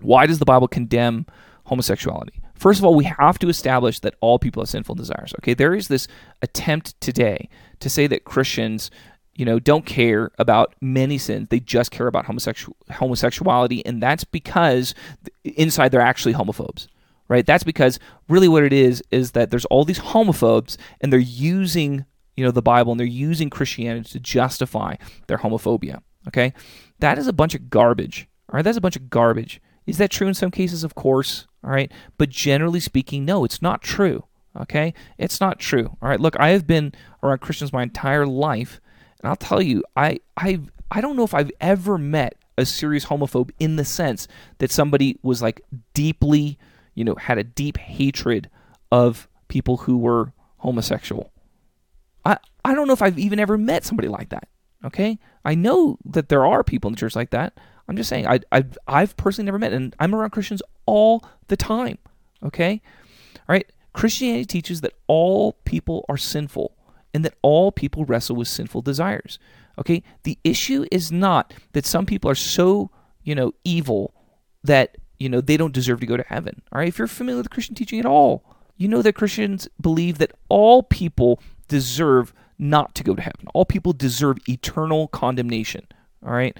why does the Bible condemn homosexuality? First of all, we have to establish that all people have sinful desires. Okay, there is this attempt today to say that Christians, you know, don't care about many sins; they just care about homosexual homosexuality, and that's because inside they're actually homophobes. Right? That's because really what it is is that there's all these homophobes, and they're using you know the Bible and they're using Christianity to justify their homophobia. Okay, that is a bunch of garbage. All right, that's a bunch of garbage. Is that true in some cases? Of course. All right. But generally speaking, no, it's not true. Okay. It's not true. All right. Look, I have been around Christians my entire life. And I'll tell you, I, I, I don't know if I've ever met a serious homophobe in the sense that somebody was like deeply, you know, had a deep hatred of people who were homosexual. I, I don't know if I've even ever met somebody like that. Okay. I know that there are people in the church like that. I'm just saying, I, I, I've personally never met, and I'm around Christians all the time. Okay? All right? Christianity teaches that all people are sinful and that all people wrestle with sinful desires. Okay? The issue is not that some people are so, you know, evil that, you know, they don't deserve to go to heaven. All right? If you're familiar with Christian teaching at all, you know that Christians believe that all people deserve not to go to heaven. All people deserve eternal condemnation. All right?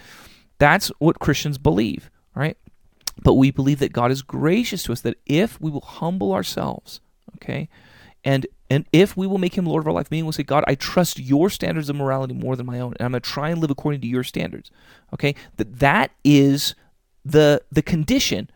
That's what Christians believe. But we believe that God is gracious to us, that if we will humble ourselves, okay, and and if we will make him Lord of our life, meaning we'll say, God, I trust your standards of morality more than my own, and I'm gonna try and live according to your standards. Okay, that that is the the condition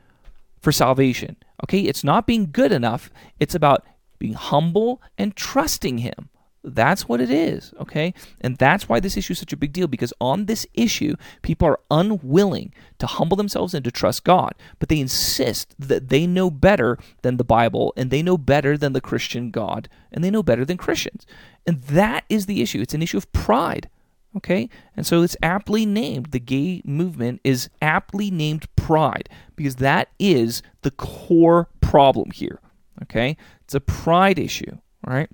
for salvation. Okay, it's not being good enough. It's about being humble and trusting him. That's what it is, okay? And that's why this issue is such a big deal because on this issue, people are unwilling to humble themselves and to trust God, but they insist that they know better than the Bible and they know better than the Christian God and they know better than Christians. And that is the issue. It's an issue of pride, okay? And so it's aptly named. The gay movement is aptly named pride because that is the core problem here, okay? It's a pride issue, all right?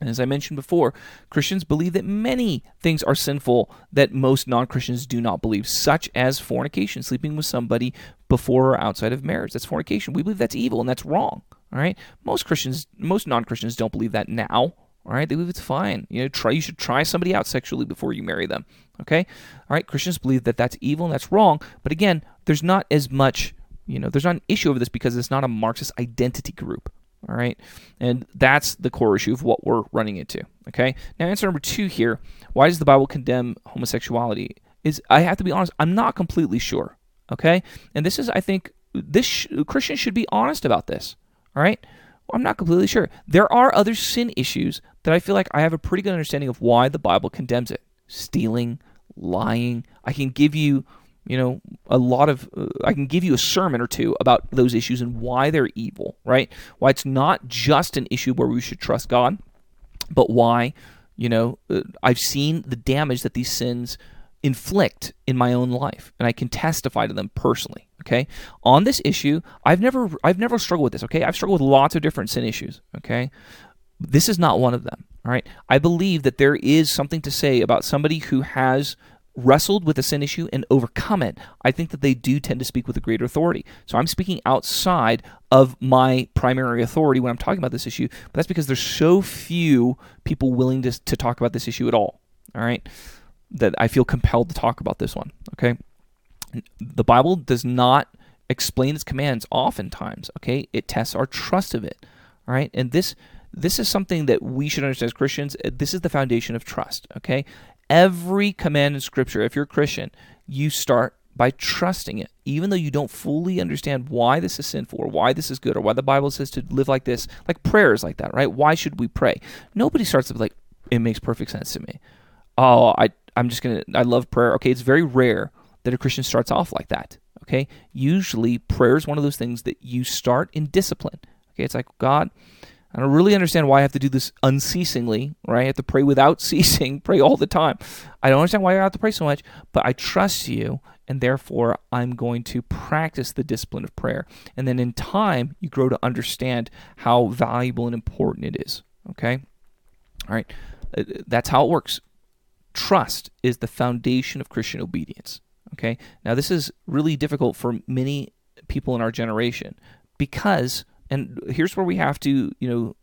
And as I mentioned before, Christians believe that many things are sinful that most non Christians do not believe, such as fornication, sleeping with somebody before or outside of marriage. That's fornication. We believe that's evil and that's wrong. All right. Most Christians, most non Christians don't believe that now. All right. They believe it's fine. You know, try. You should try somebody out sexually before you marry them. Okay. All right. Christians believe that that's evil and that's wrong. But again, there's not as much. You know, there's not an issue over this because it's not a Marxist identity group. All right. And that's the core issue of what we're running into. Okay. Now, answer number two here why does the Bible condemn homosexuality? Is I have to be honest, I'm not completely sure. Okay. And this is, I think, this sh- Christians should be honest about this. All right. Well, I'm not completely sure. There are other sin issues that I feel like I have a pretty good understanding of why the Bible condemns it stealing, lying. I can give you you know a lot of uh, i can give you a sermon or two about those issues and why they're evil right? Why it's not just an issue where we should trust god but why you know uh, i've seen the damage that these sins inflict in my own life and i can testify to them personally okay? On this issue i've never i've never struggled with this okay? I've struggled with lots of different sin issues okay? This is not one of them all right? I believe that there is something to say about somebody who has wrestled with a sin issue and overcome it, I think that they do tend to speak with a greater authority. So I'm speaking outside of my primary authority when I'm talking about this issue, but that's because there's so few people willing to, to talk about this issue at all. All right. That I feel compelled to talk about this one. Okay. The Bible does not explain its commands oftentimes. Okay. It tests our trust of it. All right. And this this is something that we should understand as Christians. This is the foundation of trust, okay? Every command in Scripture, if you're a Christian, you start by trusting it, even though you don't fully understand why this is sinful or why this is good or why the Bible says to live like this, like prayers like that, right? Why should we pray? Nobody starts with like, it makes perfect sense to me. Oh, I, I'm just gonna, I love prayer. Okay, it's very rare that a Christian starts off like that. Okay, usually prayer is one of those things that you start in discipline. Okay, it's like God, I don't really understand why I have to do this unceasingly, right? I have to pray without ceasing, pray all the time. I don't understand why I have to pray so much, but I trust you, and therefore I'm going to practice the discipline of prayer. And then in time, you grow to understand how valuable and important it is, okay? All right, uh, that's how it works. Trust is the foundation of Christian obedience, okay? Now, this is really difficult for many people in our generation because and here's where we have to, you know,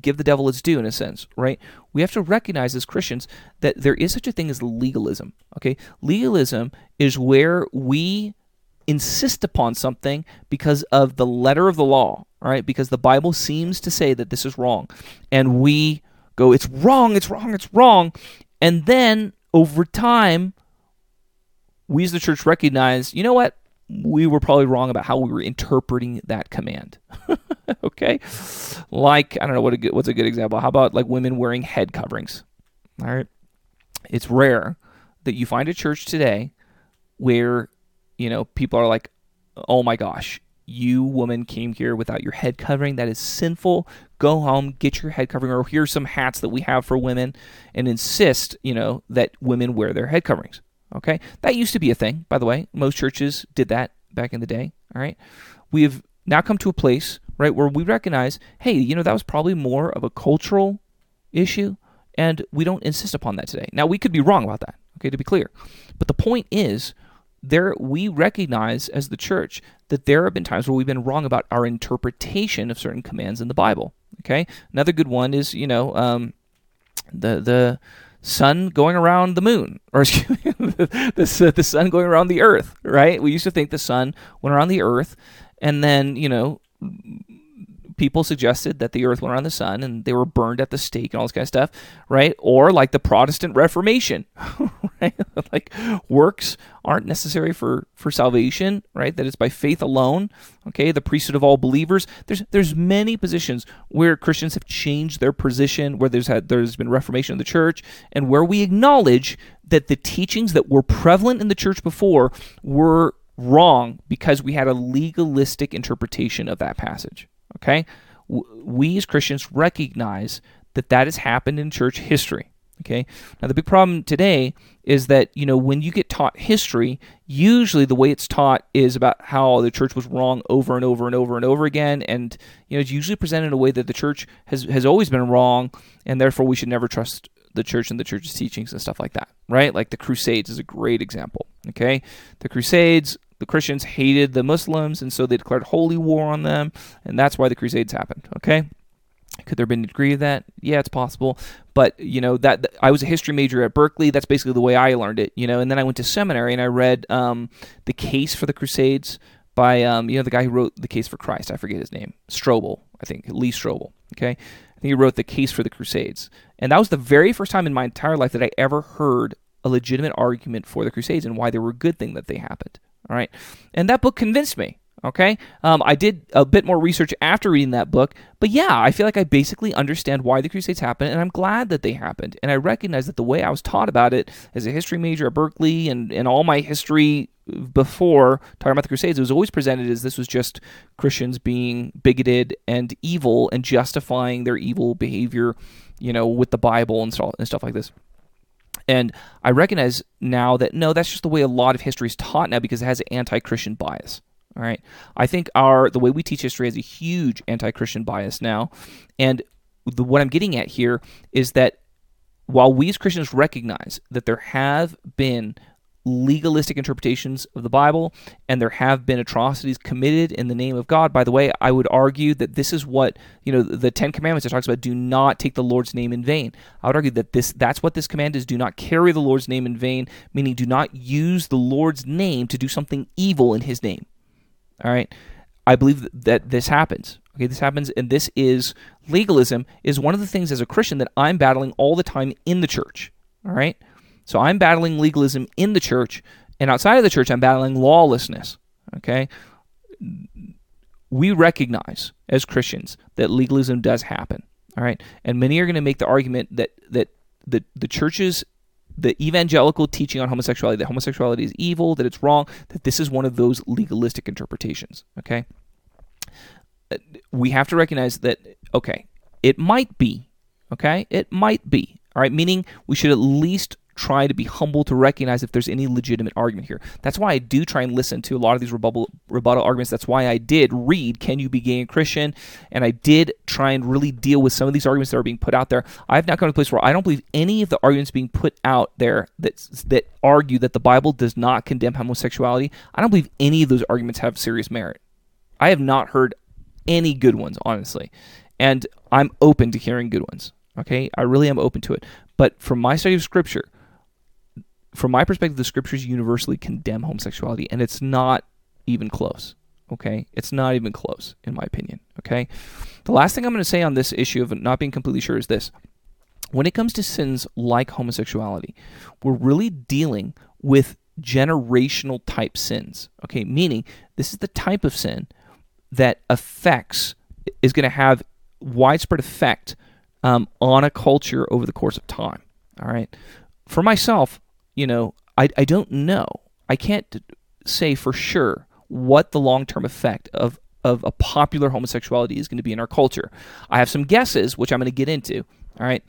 give the devil its due in a sense, right? We have to recognize as Christians that there is such a thing as legalism. Okay, legalism is where we insist upon something because of the letter of the law, right? Because the Bible seems to say that this is wrong, and we go, "It's wrong, it's wrong, it's wrong," and then over time, we as the church recognize, you know what? We were probably wrong about how we were interpreting that command. okay, like I don't know what a good, what's a good example. How about like women wearing head coverings? All right, it's rare that you find a church today where you know people are like, "Oh my gosh, you woman came here without your head covering. That is sinful. Go home, get your head covering, or here's some hats that we have for women, and insist, you know, that women wear their head coverings. Okay, that used to be a thing, by the way. Most churches did that back in the day. All right, we have now come to a place, right, where we recognize, hey, you know, that was probably more of a cultural issue, and we don't insist upon that today. Now, we could be wrong about that. Okay, to be clear. But the point is, there we recognize as the church that there have been times where we've been wrong about our interpretation of certain commands in the Bible. Okay, another good one is you know um, the the sun going around the moon, or excuse me, the, the sun going around the earth, right? We used to think the sun went around the earth, and then, you know, people suggested that the earth went around the sun and they were burned at the stake and all this kind of stuff, right? Or like the Protestant Reformation, right? like works aren't necessary for for salvation, right? That it's by faith alone. Okay, the priesthood of all believers. There's there's many positions where Christians have changed their position, where there's had there's been reformation of the church, and where we acknowledge that the teachings that were prevalent in the church before were wrong because we had a legalistic interpretation of that passage. Okay? We as Christians recognize that that has happened in church history. Okay? Now, the big problem today is that, you know, when you get taught history, usually the way it's taught is about how the church was wrong over and over and over and over again. And, you know, it's usually presented in a way that the church has, has always been wrong, and therefore we should never trust the church and the church's teachings and stuff like that, right? Like the Crusades is a great example. Okay? The Crusades the Christians hated the Muslims, and so they declared holy war on them, and that's why the Crusades happened. Okay. Could there have been a degree of that? Yeah, it's possible. But you know that I was a history major at Berkeley. That's basically the way I learned it. You know, and then I went to seminary and I read um, the Case for the Crusades by um, you know the guy who wrote the Case for Christ. I forget his name. Strobel, I think Lee Strobel. Okay, I think he wrote the Case for the Crusades, and that was the very first time in my entire life that I ever heard a legitimate argument for the Crusades and why they were a good thing that they happened. All right. And that book convinced me. Okay. Um, I did a bit more research after reading that book, but yeah, I feel like I basically understand why the Crusades happened, and I'm glad that they happened. And I recognize that the way I was taught about it as a history major at Berkeley and, and all my history before talking about the Crusades, it was always presented as this was just Christians being bigoted and evil and justifying their evil behavior, you know, with the Bible and stuff, and stuff like this. And I recognize now that no, that's just the way a lot of history is taught now because it has an anti-Christian bias. All right. I think our the way we teach history has a huge anti-Christian bias now. And the, what I'm getting at here is that while we as Christians recognize that there have been legalistic interpretations of the Bible, and there have been atrocities committed in the name of God. By the way, I would argue that this is what you know the Ten Commandments. It talks about do not take the Lord's name in vain. I would argue that this that's what this command is: do not carry the Lord's name in vain, meaning do not use the Lord's name to do something evil in His name. All right, I believe that this happens. Okay, this happens, and this is legalism is one of the things as a Christian that I'm battling all the time in the church. All right. So I'm battling legalism in the church, and outside of the church, I'm battling lawlessness. Okay? We recognize as Christians that legalism does happen. All right? And many are going to make the argument that, that the, the churches the evangelical teaching on homosexuality that homosexuality is evil, that it's wrong, that this is one of those legalistic interpretations. Okay? We have to recognize that, okay, it might be, okay? It might be, all right? Meaning we should at least try to be humble to recognize if there's any legitimate argument here. That's why I do try and listen to a lot of these rebuttal, rebuttal arguments. That's why I did read Can You Be Gay and Christian? And I did try and really deal with some of these arguments that are being put out there. I've now come to a place where I don't believe any of the arguments being put out there that, that argue that the Bible does not condemn homosexuality. I don't believe any of those arguments have serious merit. I have not heard any good ones, honestly. And I'm open to hearing good ones. Okay? I really am open to it. But from my study of Scripture, from my perspective, the scriptures universally condemn homosexuality, and it's not even close. Okay, it's not even close, in my opinion. Okay, the last thing I'm going to say on this issue of not being completely sure is this: when it comes to sins like homosexuality, we're really dealing with generational type sins. Okay, meaning this is the type of sin that affects is going to have widespread effect um, on a culture over the course of time. All right. For myself, you know, I, I don't know. I can't say for sure what the long term effect of, of a popular homosexuality is going to be in our culture. I have some guesses, which I'm going to get into. All right.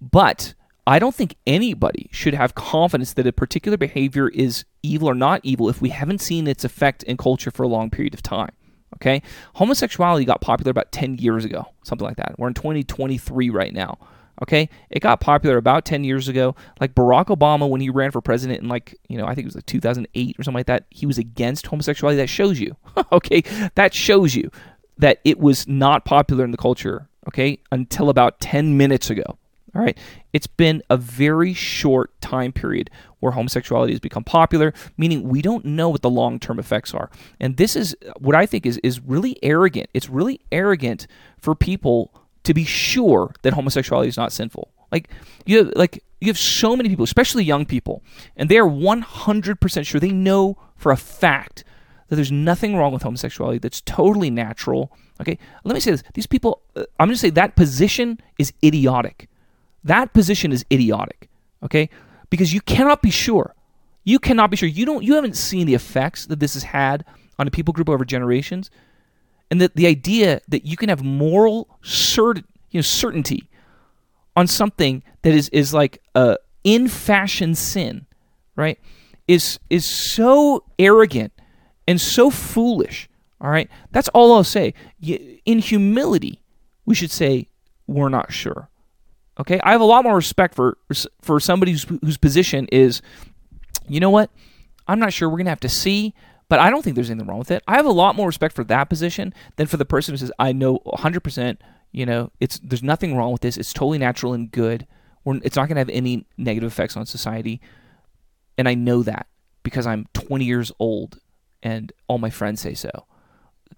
But I don't think anybody should have confidence that a particular behavior is evil or not evil if we haven't seen its effect in culture for a long period of time. Okay? Homosexuality got popular about 10 years ago, something like that. We're in 2023 right now. Okay, it got popular about 10 years ago. Like Barack Obama, when he ran for president in like, you know, I think it was like 2008 or something like that, he was against homosexuality. That shows you, okay, that shows you that it was not popular in the culture, okay, until about 10 minutes ago. All right. It's been a very short time period where homosexuality has become popular, meaning we don't know what the long term effects are. And this is what I think is, is really arrogant. It's really arrogant for people to be sure that homosexuality is not sinful. Like you have, like you have so many people, especially young people, and they are 100% sure they know for a fact that there's nothing wrong with homosexuality that's totally natural. Okay? Let me say this. These people uh, I'm going to say that position is idiotic. That position is idiotic. Okay? Because you cannot be sure. You cannot be sure. You don't you haven't seen the effects that this has had on a people group over generations and the, the idea that you can have moral cert, you know, certainty on something that is, is like a in fashion sin, right, is is so arrogant and so foolish. All right, that's all I'll say. In humility, we should say we're not sure. Okay, I have a lot more respect for for somebody whose, whose position is, you know what, I'm not sure. We're gonna have to see. But I don't think there's anything wrong with it. I have a lot more respect for that position than for the person who says, I know 100%, you know, it's there's nothing wrong with this. It's totally natural and good. We're, it's not going to have any negative effects on society. And I know that because I'm 20 years old and all my friends say so.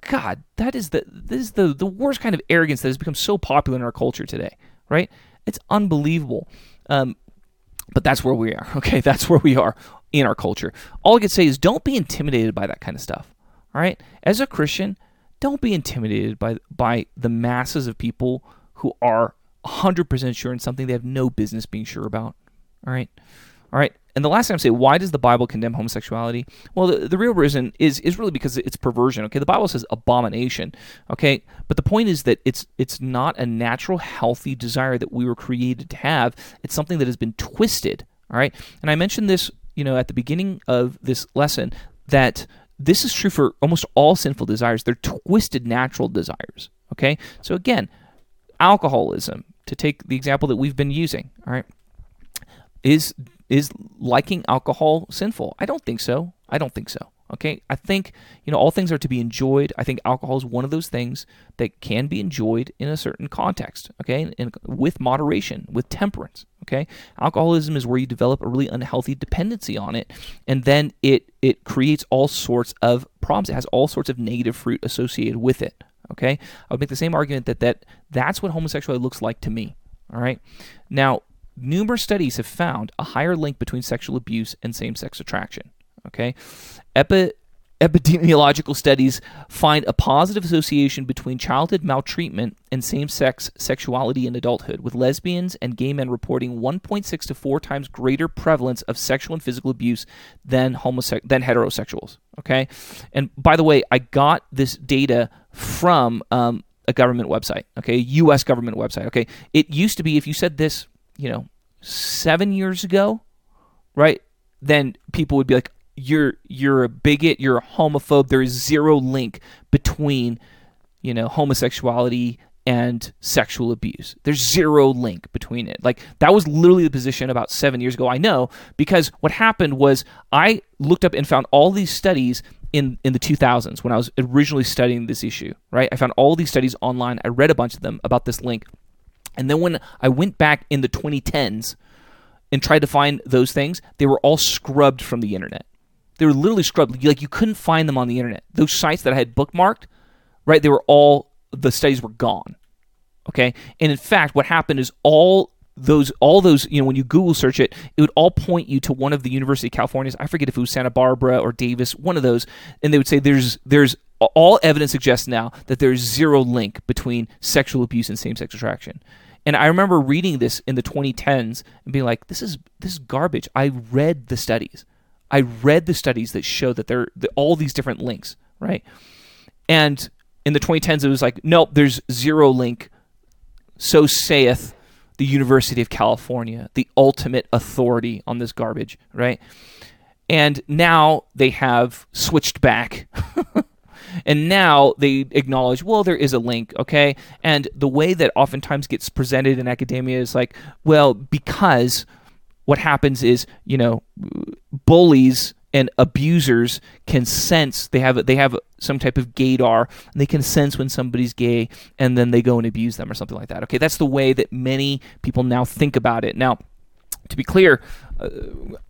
God, that is the this is the the worst kind of arrogance that has become so popular in our culture today, right? It's unbelievable. Um, but that's where we are. Okay, that's where we are in our culture. All I can say is don't be intimidated by that kind of stuff. All right? As a Christian, don't be intimidated by by the masses of people who are 100% sure in something they have no business being sure about. All right? All right? And the last thing I'm saying, why does the Bible condemn homosexuality? Well, the, the real reason is is really because it's perversion. Okay, the Bible says abomination. Okay, but the point is that it's it's not a natural, healthy desire that we were created to have. It's something that has been twisted. All right, and I mentioned this you know, at the beginning of this lesson that this is true for almost all sinful desires. They're twisted natural desires. Okay? So again, alcoholism, to take the example that we've been using, all right, is is liking alcohol sinful? I don't think so. I don't think so. Okay, I think you know all things are to be enjoyed. I think alcohol is one of those things that can be enjoyed in a certain context. Okay, and with moderation, with temperance. Okay, alcoholism is where you develop a really unhealthy dependency on it, and then it it creates all sorts of problems. It has all sorts of negative fruit associated with it. Okay, I would make the same argument that that that's what homosexuality looks like to me. All right, now numerous studies have found a higher link between sexual abuse and same-sex attraction. Okay, Epi- epidemiological studies find a positive association between childhood maltreatment and same-sex sexuality in adulthood, with lesbians and gay men reporting 1.6 to 4 times greater prevalence of sexual and physical abuse than homose- than heterosexuals. Okay, and by the way, I got this data from um, a government website. Okay, U.S. government website. Okay, it used to be if you said this, you know, seven years ago, right? Then people would be like, you're you're a bigot, you're a homophobe. There is zero link between, you know, homosexuality and sexual abuse. There's zero link between it. Like that was literally the position about 7 years ago. I know because what happened was I looked up and found all these studies in in the 2000s when I was originally studying this issue, right? I found all these studies online. I read a bunch of them about this link. And then when I went back in the 2010s and tried to find those things, they were all scrubbed from the internet. They were literally scrubbed. Like you couldn't find them on the internet. Those sites that I had bookmarked, right? They were all the studies were gone. Okay, and in fact, what happened is all those all those you know when you Google search it, it would all point you to one of the University of California's. I forget if it was Santa Barbara or Davis, one of those, and they would say there's there's all evidence suggests now that there's zero link between sexual abuse and same-sex attraction. And I remember reading this in the 2010s and being like, "This is this is garbage." I read the studies. I read the studies that show that there all these different links, right? And in the 2010s, it was like, nope, there's zero link. So saith the University of California, the ultimate authority on this garbage, right? And now they have switched back And now they acknowledge, well, there is a link, okay? And the way that oftentimes gets presented in academia is like, well, because what happens is, you know, bullies and abusers can sense they have they have some type of gaydar and they can sense when somebody's gay and then they go and abuse them or something like that okay? That's the way that many people now think about it. Now to be clear uh,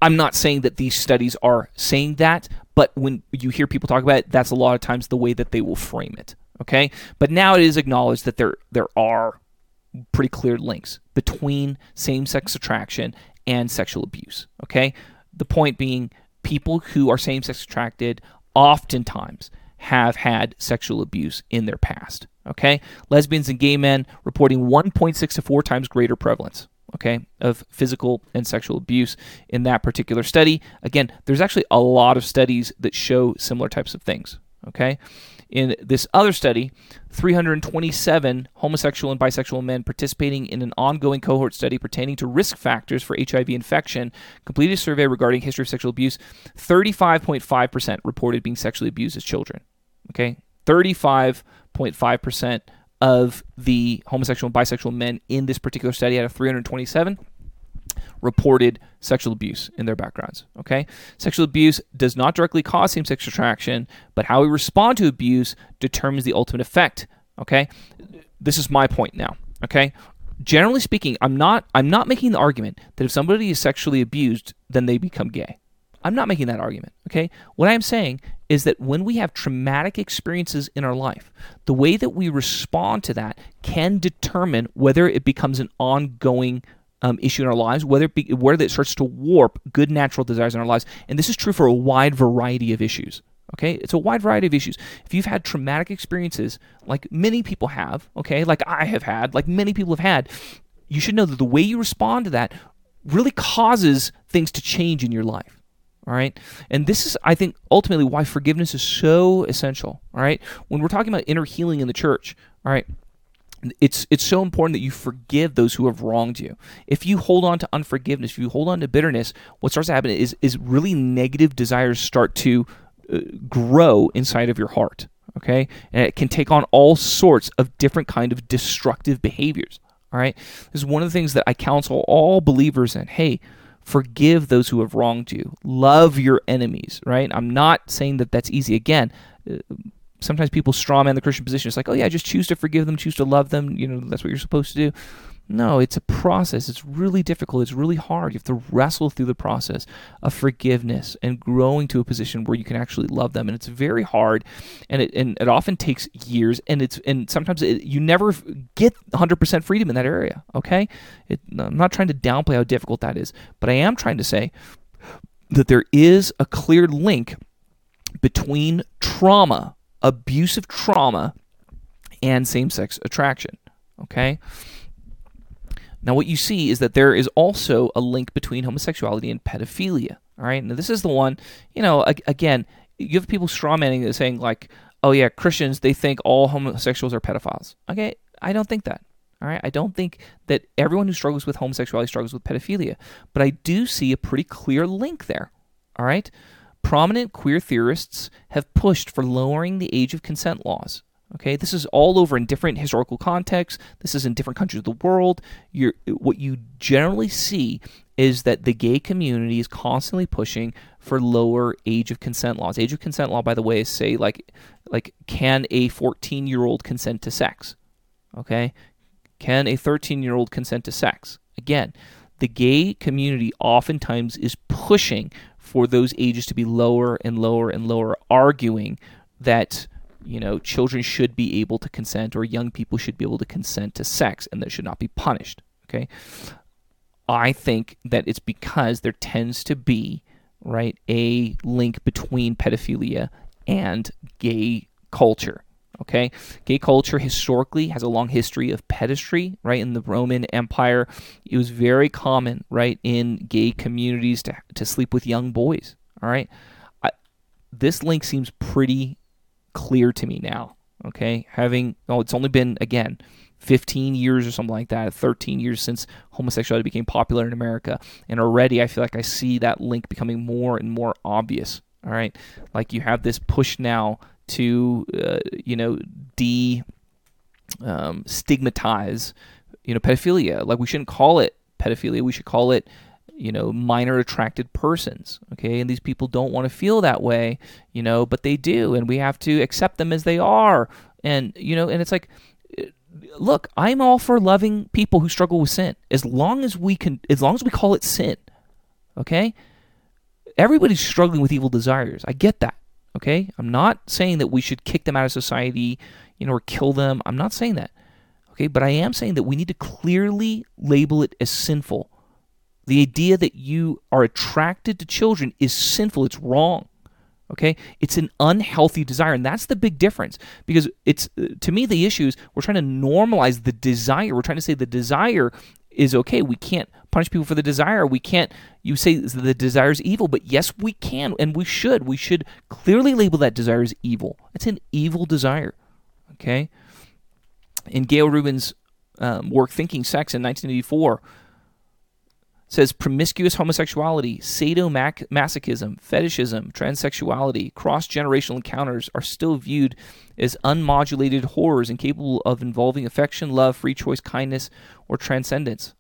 i'm not saying that these studies are saying that but when you hear people talk about it that's a lot of times the way that they will frame it okay? But now it is acknowledged that there there are pretty clear links between same-sex attraction and sexual abuse okay the point being people who are same sex attracted oftentimes have had sexual abuse in their past. Okay? Lesbians and gay men reporting 1.6 to 4 times greater prevalence. Okay, of physical and sexual abuse in that particular study. Again, there's actually a lot of studies that show similar types of things. Okay, in this other study, 327 homosexual and bisexual men participating in an ongoing cohort study pertaining to risk factors for HIV infection completed a survey regarding history of sexual abuse. 35.5% reported being sexually abused as children. Okay? 35.5% of the homosexual and bisexual men in this particular study out of 327 reported sexual abuse in their backgrounds. Okay? Sexual abuse does not directly cause same sex attraction, but how we respond to abuse determines the ultimate effect. Okay? This is my point now. Okay? Generally speaking, I'm not I'm not making the argument that if somebody is sexually abused, then they become gay. I'm not making that argument, okay? What I'm saying is that when we have traumatic experiences in our life, the way that we respond to that can determine whether it becomes an ongoing um, issue in our lives, whether it be, whether it starts to warp good natural desires in our lives, and this is true for a wide variety of issues. Okay, it's a wide variety of issues. If you've had traumatic experiences, like many people have, okay, like I have had, like many people have had, you should know that the way you respond to that really causes things to change in your life. All right. And this is, I think, ultimately why forgiveness is so essential. All right. When we're talking about inner healing in the church, all right, it's it's so important that you forgive those who have wronged you. If you hold on to unforgiveness, if you hold on to bitterness, what starts to happen is is really negative desires start to uh, grow inside of your heart. Okay, and it can take on all sorts of different kind of destructive behaviors. All right, this is one of the things that I counsel all believers in. Hey, forgive those who have wronged you. Love your enemies. Right. I'm not saying that that's easy. Again. Uh, sometimes people strawman the Christian position. It's like, oh yeah, just choose to forgive them, choose to love them. You know, that's what you're supposed to do. No, it's a process. It's really difficult. It's really hard. You have to wrestle through the process of forgiveness and growing to a position where you can actually love them. And it's very hard, and it and it often takes years. And it's and sometimes it, you never get 100% freedom in that area. Okay, it, I'm not trying to downplay how difficult that is, but I am trying to say that there is a clear link between trauma abusive trauma and same sex attraction. Okay? Now, what you see is that there is also a link between homosexuality and pedophilia. All right? Now, this is the one, you know, again, you have people strawmanning it saying, like, oh, yeah, Christians, they think all homosexuals are pedophiles. Okay? I don't think that. All right, I don't think that everyone who struggles with homosexuality struggles with pedophilia, but I do see a pretty clear link there. All right, prominent queer theorists have pushed for lowering the age of consent laws. Okay, this is all over in different historical contexts. This is in different countries of the world. You're, what you generally see is that the gay community is constantly pushing for lower age of consent laws. Age of consent law, by the way, is say like like can a 14 year old consent to sex? Okay, can a 13 year old consent to sex? Again, the gay community oftentimes is pushing for those ages to be lower and lower and lower, arguing that you know children should be able to consent or young people should be able to consent to sex and that should not be punished. Okay, I think that it's because there tends to be right a link between pedophilia and gay culture. Okay, gay culture historically has a long history of pederasty. Right in the Roman Empire, it was very common, right, in gay communities to to sleep with young boys. All right, I, this link seems pretty clear to me now. Okay, having oh, it's only been again 15 years or something like that, 13 years since homosexuality became popular in America. And already I feel like I see that link becoming more and more obvious. All right. Like you have this push now to uh, you know de um, stigmatize you know pedophilia. Like we shouldn't call it pedophilia. We should call it you know minor attracted persons. Okay, and these people don't want to feel that way, you know, but they do, and we have to accept them as they are. And you know, and it's like look, I'm all for loving people who struggle with sin as long as we can as long as we call it sin. Okay? Everybody's struggling with evil desires. I get that. Okay? I'm not saying that we should kick them out of society, you know, or kill them. I'm not saying that. Okay? But I am saying that we need to clearly label it as sinful. The idea that you are attracted to children is sinful. It's wrong. Okay, it's an unhealthy desire, and that's the big difference. Because it's uh, to me the issue is we're trying to normalize the desire. We're trying to say the desire is okay. We can't punish people for the desire. We can't. You say the desire is evil, but yes, we can, and we should. We should clearly label that desire as evil. It's an evil desire. Okay. In Gayle Rubin's um, work, Thinking Sex in 1984 says promiscuous homosexuality, sadomasochism, fetishism, transsexuality, cross generational encounters are still viewed as unmodulated horrors incapable of involving affection, love, free choice, kindness, or transcendence.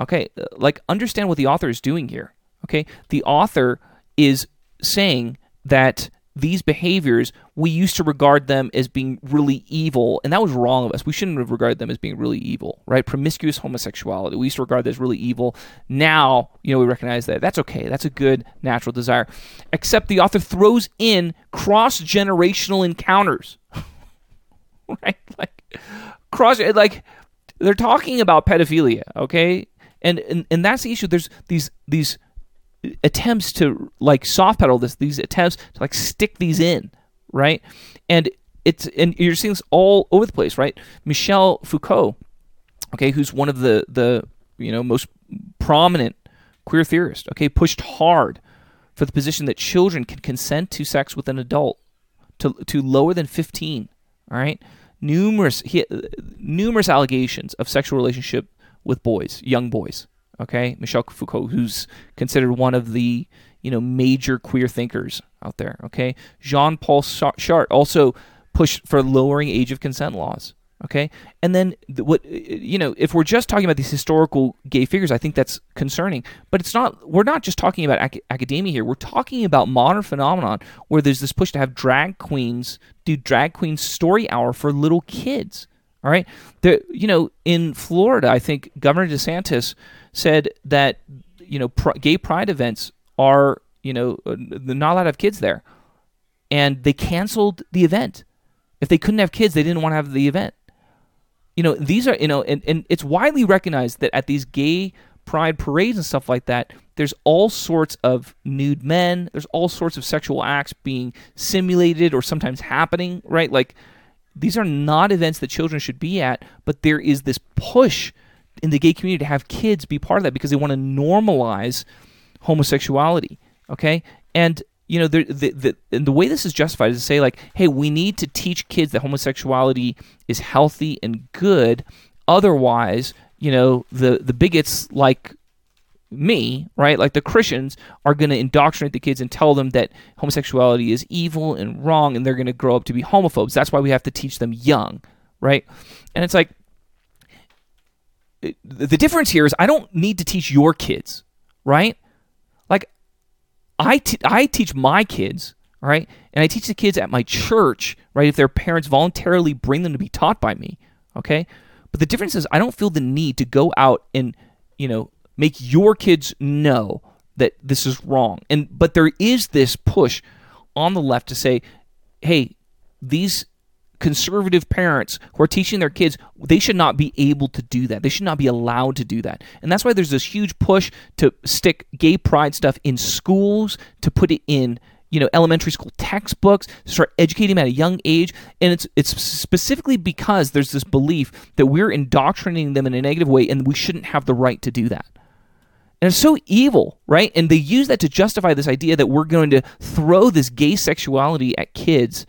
Okay, uh, like understand what the author is doing here. Okay, the author is saying that these behaviors, we used to regard them as being really evil, and that was wrong of us. We shouldn't have regarded them as being really evil, right? Promiscuous homosexuality, we used to regard that as really evil. Now, you know, we recognize that that's okay. That's a good natural desire. Except the author throws in cross generational encounters, right? Like cross, like they're talking about pedophilia, okay? And, and and that's the issue. There's these these attempts to like soft pedal this, these attempts to like stick these in, right? And it's and you're seeing this all over the place, right? Michel Foucault, okay, who's one of the the you know most prominent queer theorists, okay, pushed hard for the position that children can consent to sex with an adult to to lower than 15, all right? Numerous he, numerous allegations of sexual relationship with boys, young boys, okay? Michel foucault who's considered one of the you know major queer thinkers out there okay? Jean-paul sartre also pushed for lowering age of consent laws okay? And then what uh, you know if we're just talking about these historical gay figures i think that's concerning. But it's not we're not just talking about ac- academia here. We're talking about modern phenomenon where there's this push to have drag queens do drag queen story hour for little kids all right there you know in florida i think governor desantis said that you know pr- gay pride events are you know not allowed to have kids there, and they canceled the event. If they couldn't have kids, they didn't want to have the event. You know these are you know and, and it's widely recognized that at these gay pride parades and stuff like that, there's all sorts of nude men. There's all sorts of sexual acts being simulated or sometimes happening. Right, like these are not events that children should be at, but there is this push in the gay community to have kids be part of that because they want to normalize homosexuality. Okay, and you know the the the, the way this is justified is to say like, hey, we need to teach kids that homosexuality is healthy and good. Otherwise, you know, the the bigots like me, right? Like the Christians are going to indoctrinate the kids and tell them that homosexuality is evil and wrong, and they're going to grow up to be homophobes. That's why we have to teach them young, right? And it's like the difference here is I don't need to teach your kids, right? Like I, I teach my kids, right? And I teach the kids at my church, right? If their parents voluntarily bring them to be taught by me, okay? But the difference is I don't feel the need to go out and, you know, make your kids know that this is wrong. And but there is this push on the left to say, "Hey, these conservative parents who are teaching their kids they should not be able to do that. They should not be allowed to do that. And that's why there's this huge push to stick gay pride stuff in schools to put it in you know elementary school textbooks start educating them at a young age. And it's it's specifically because there's this belief that we're indoctrinating them in a negative way and we shouldn't have the right to do that and it's so evil, right? And they use that to justify this idea that we're going to throw this gay sexuality at kids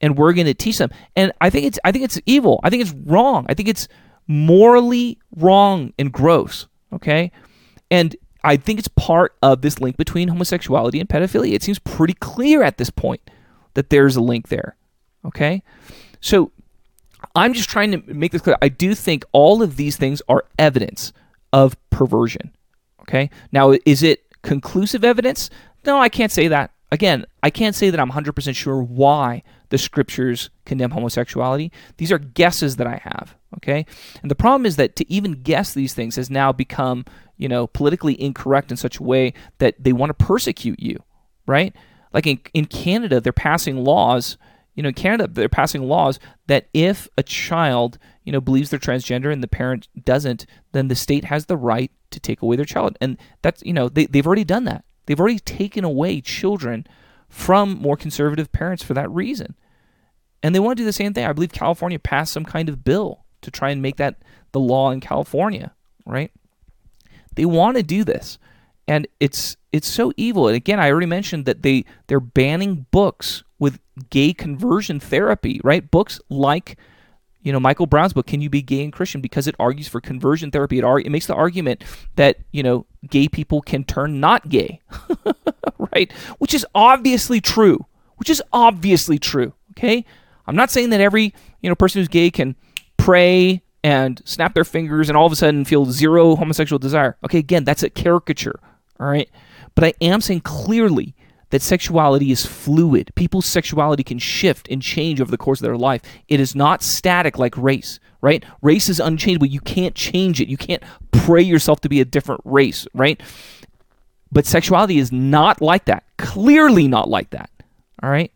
and we're going to teach them. And I think it's I think it's evil. I think it's wrong. I think it's morally wrong and gross. Okay, and I think it's part of this link between homosexuality and pedophilia. It seems pretty clear at this point that there's a link there. Okay? So I'm just trying to make this clear. I do think all of these things are evidence of perversion. Okay? Now, is it conclusive evidence? No, I can't say that. Again, I can't say that I'm 100% sure why the scriptures condemn homosexuality. These are guesses that I have, okay? And the problem is that to even guess these things has now become, you know, politically incorrect in such a way that they want to persecute you, right? Like in, in Canada, they're passing laws, you know, in Canada, they're passing laws that if a child, you know, believes they're transgender and the parent doesn't, then the state has the right to take away their child. And that's, you know, they, they've already done that. They've already taken away children from more conservative parents for that reason. And they want to do the same thing. I believe California passed some kind of bill to try and make that the law in California, right? They want to do this. And it's it's so evil. And again, I already mentioned that they they're banning books with gay conversion therapy, right? Books like you know Michael Brown's book, "Can You Be Gay and Christian?" because it argues for conversion therapy. It, argue, it makes the argument that you know gay people can turn not gay, right? Which is obviously true. Which is obviously true. Okay, I'm not saying that every you know person who's gay can pray and snap their fingers and all of a sudden feel zero homosexual desire. Okay, again, that's a caricature. All right, but I am saying clearly that sexuality is fluid. People's sexuality can shift and change over the course of their life. It is not static like race, right? Race is unchangeable. You can't change it. You can't pray yourself to be a different race, right? But sexuality is not like that. Clearly not like that. All right?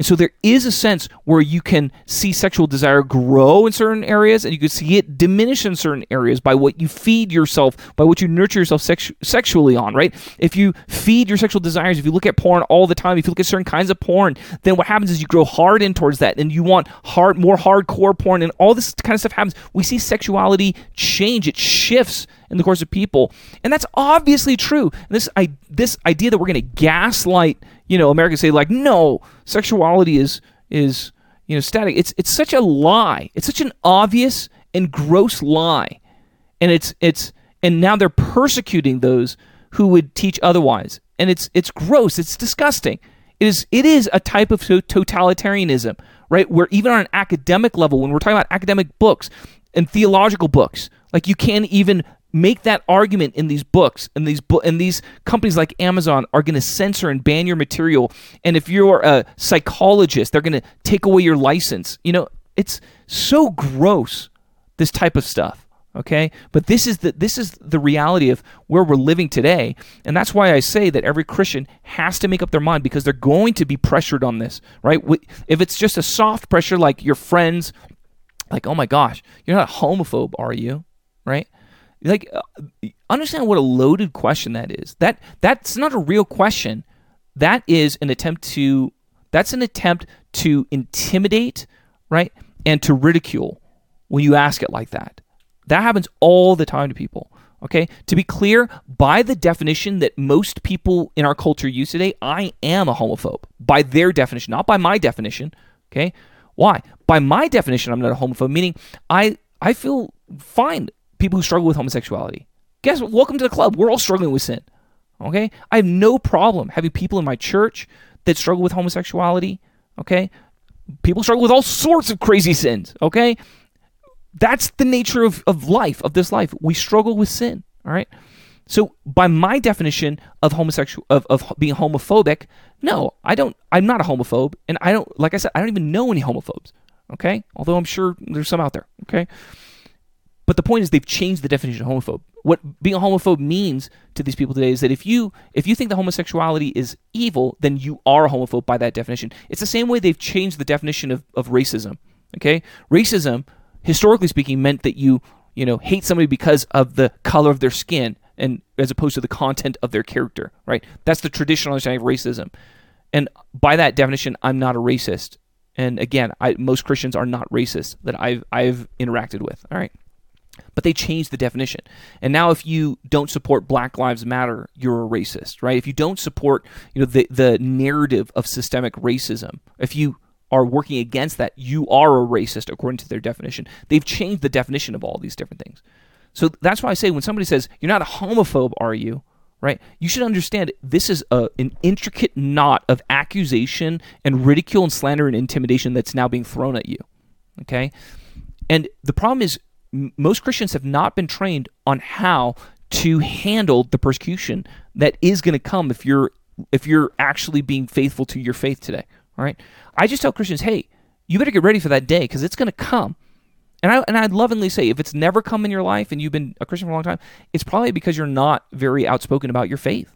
And so there is a sense where you can see sexual desire grow in certain areas and you can see it diminish in certain areas by what you feed yourself, by what you nurture yourself sex- sexually on, right? If you feed your sexual desires, if you look at porn all the time, if you look at certain kinds of porn, then what happens is you grow hard in towards that and you want hard more hardcore porn and all this kind of stuff happens. We see sexuality change, it shifts in the course of people. And that's obviously true. This I this idea that we're going to gaslight you know, Americans say like, no, sexuality is is you know static. It's it's such a lie. It's such an obvious and gross lie, and it's it's and now they're persecuting those who would teach otherwise, and it's it's gross. It's disgusting. It is it is a type of totalitarianism, right? Where even on an academic level, when we're talking about academic books and theological books, like you can't even make that argument in these books and these bo- and these companies like Amazon are going to censor and ban your material. And if you're a psychologist they're going to take away your license. You know it's so gross this type of stuff okay? But this is the this is the reality of where we're living today. And that's why I say that every Christian has to make up their mind because they're going to be pressured on this right? If it's just a soft pressure like your friends like oh my gosh you're not a homophobe are you? Right like uh, understand what a loaded question that is. That that's not a real question. That is an attempt to that's an attempt to intimidate right and to ridicule when you ask it like that. That happens all the time to people okay? To be clear by the definition that most people in our culture use today i am a homophobe by their definition not by my definition okay? Why? By my definition i'm not a homophobe meaning i i feel fine people who struggle with homosexuality. Guess what? Welcome to the club. We're all struggling with sin. Okay? I have no problem having people in my church that struggle with homosexuality. Okay? People struggle with all sorts of crazy sins. Okay? That's the nature of, of life, of this life. We struggle with sin. All right? So by my definition of homosexual of, of being homophobic, no, I don't I'm not a homophobe. And I don't like I said, I don't even know any homophobes. Okay? Although I'm sure there's some out there. Okay? But the point is they've changed the definition of homophobe. What being a homophobe means to these people today is that if you if you think that homosexuality is evil, then you are a homophobe by that definition. It's the same way they've changed the definition of, of racism. Okay? Racism, historically speaking, meant that you, you know, hate somebody because of the color of their skin and as opposed to the content of their character, right? That's the traditional understanding of racism. And by that definition, I'm not a racist. And again, I, most Christians are not racist that I've I've interacted with. All right. But they changed the definition. And now if you don't support Black Lives Matter, you're a racist, right? If you don't support, you know, the the narrative of systemic racism, if you are working against that, you are a racist according to their definition. They've changed the definition of all these different things. So that's why I say when somebody says, You're not a homophobe, are you? right? You should understand this is a, an intricate knot of accusation and ridicule and slander and intimidation that's now being thrown at you. Okay? And the problem is, most Christians have not been trained on how to handle the persecution that is going to come if you're if you're actually being faithful to your faith today. All right? I just tell Christians, hey, you better get ready for that day because it's going to come. And I and I'd lovingly say if it's never come in your life and you've been a Christian for a long time, it's probably because you're not very outspoken about your faith.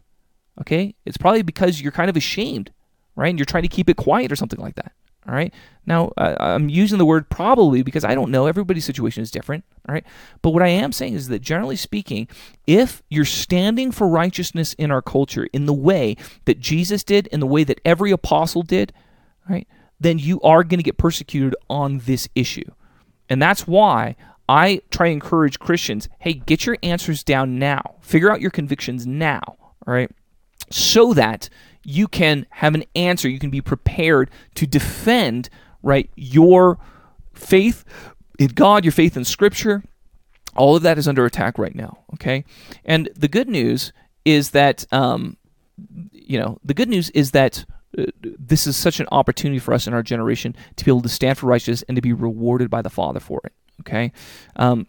Okay? It's probably because you're kind of ashamed, right? And you're trying to keep it quiet or something like that. All right. Now, I'm using the word probably because I don't know. Everybody's situation is different. All right. But what I am saying is that generally speaking, if you're standing for righteousness in our culture in the way that Jesus did, in the way that every apostle did, right, then you are going to get persecuted on this issue. And that's why I try to encourage Christians hey, get your answers down now, figure out your convictions now, all right, so that you can have an answer, you can be prepared to defend, right, your faith in God, your faith in Scripture. All of that is under attack right now, okay? And the good news is that, um, you know, the good news is that this is such an opportunity for us in our generation to be able to stand for righteousness and to be rewarded by the Father for it. Okay. Um,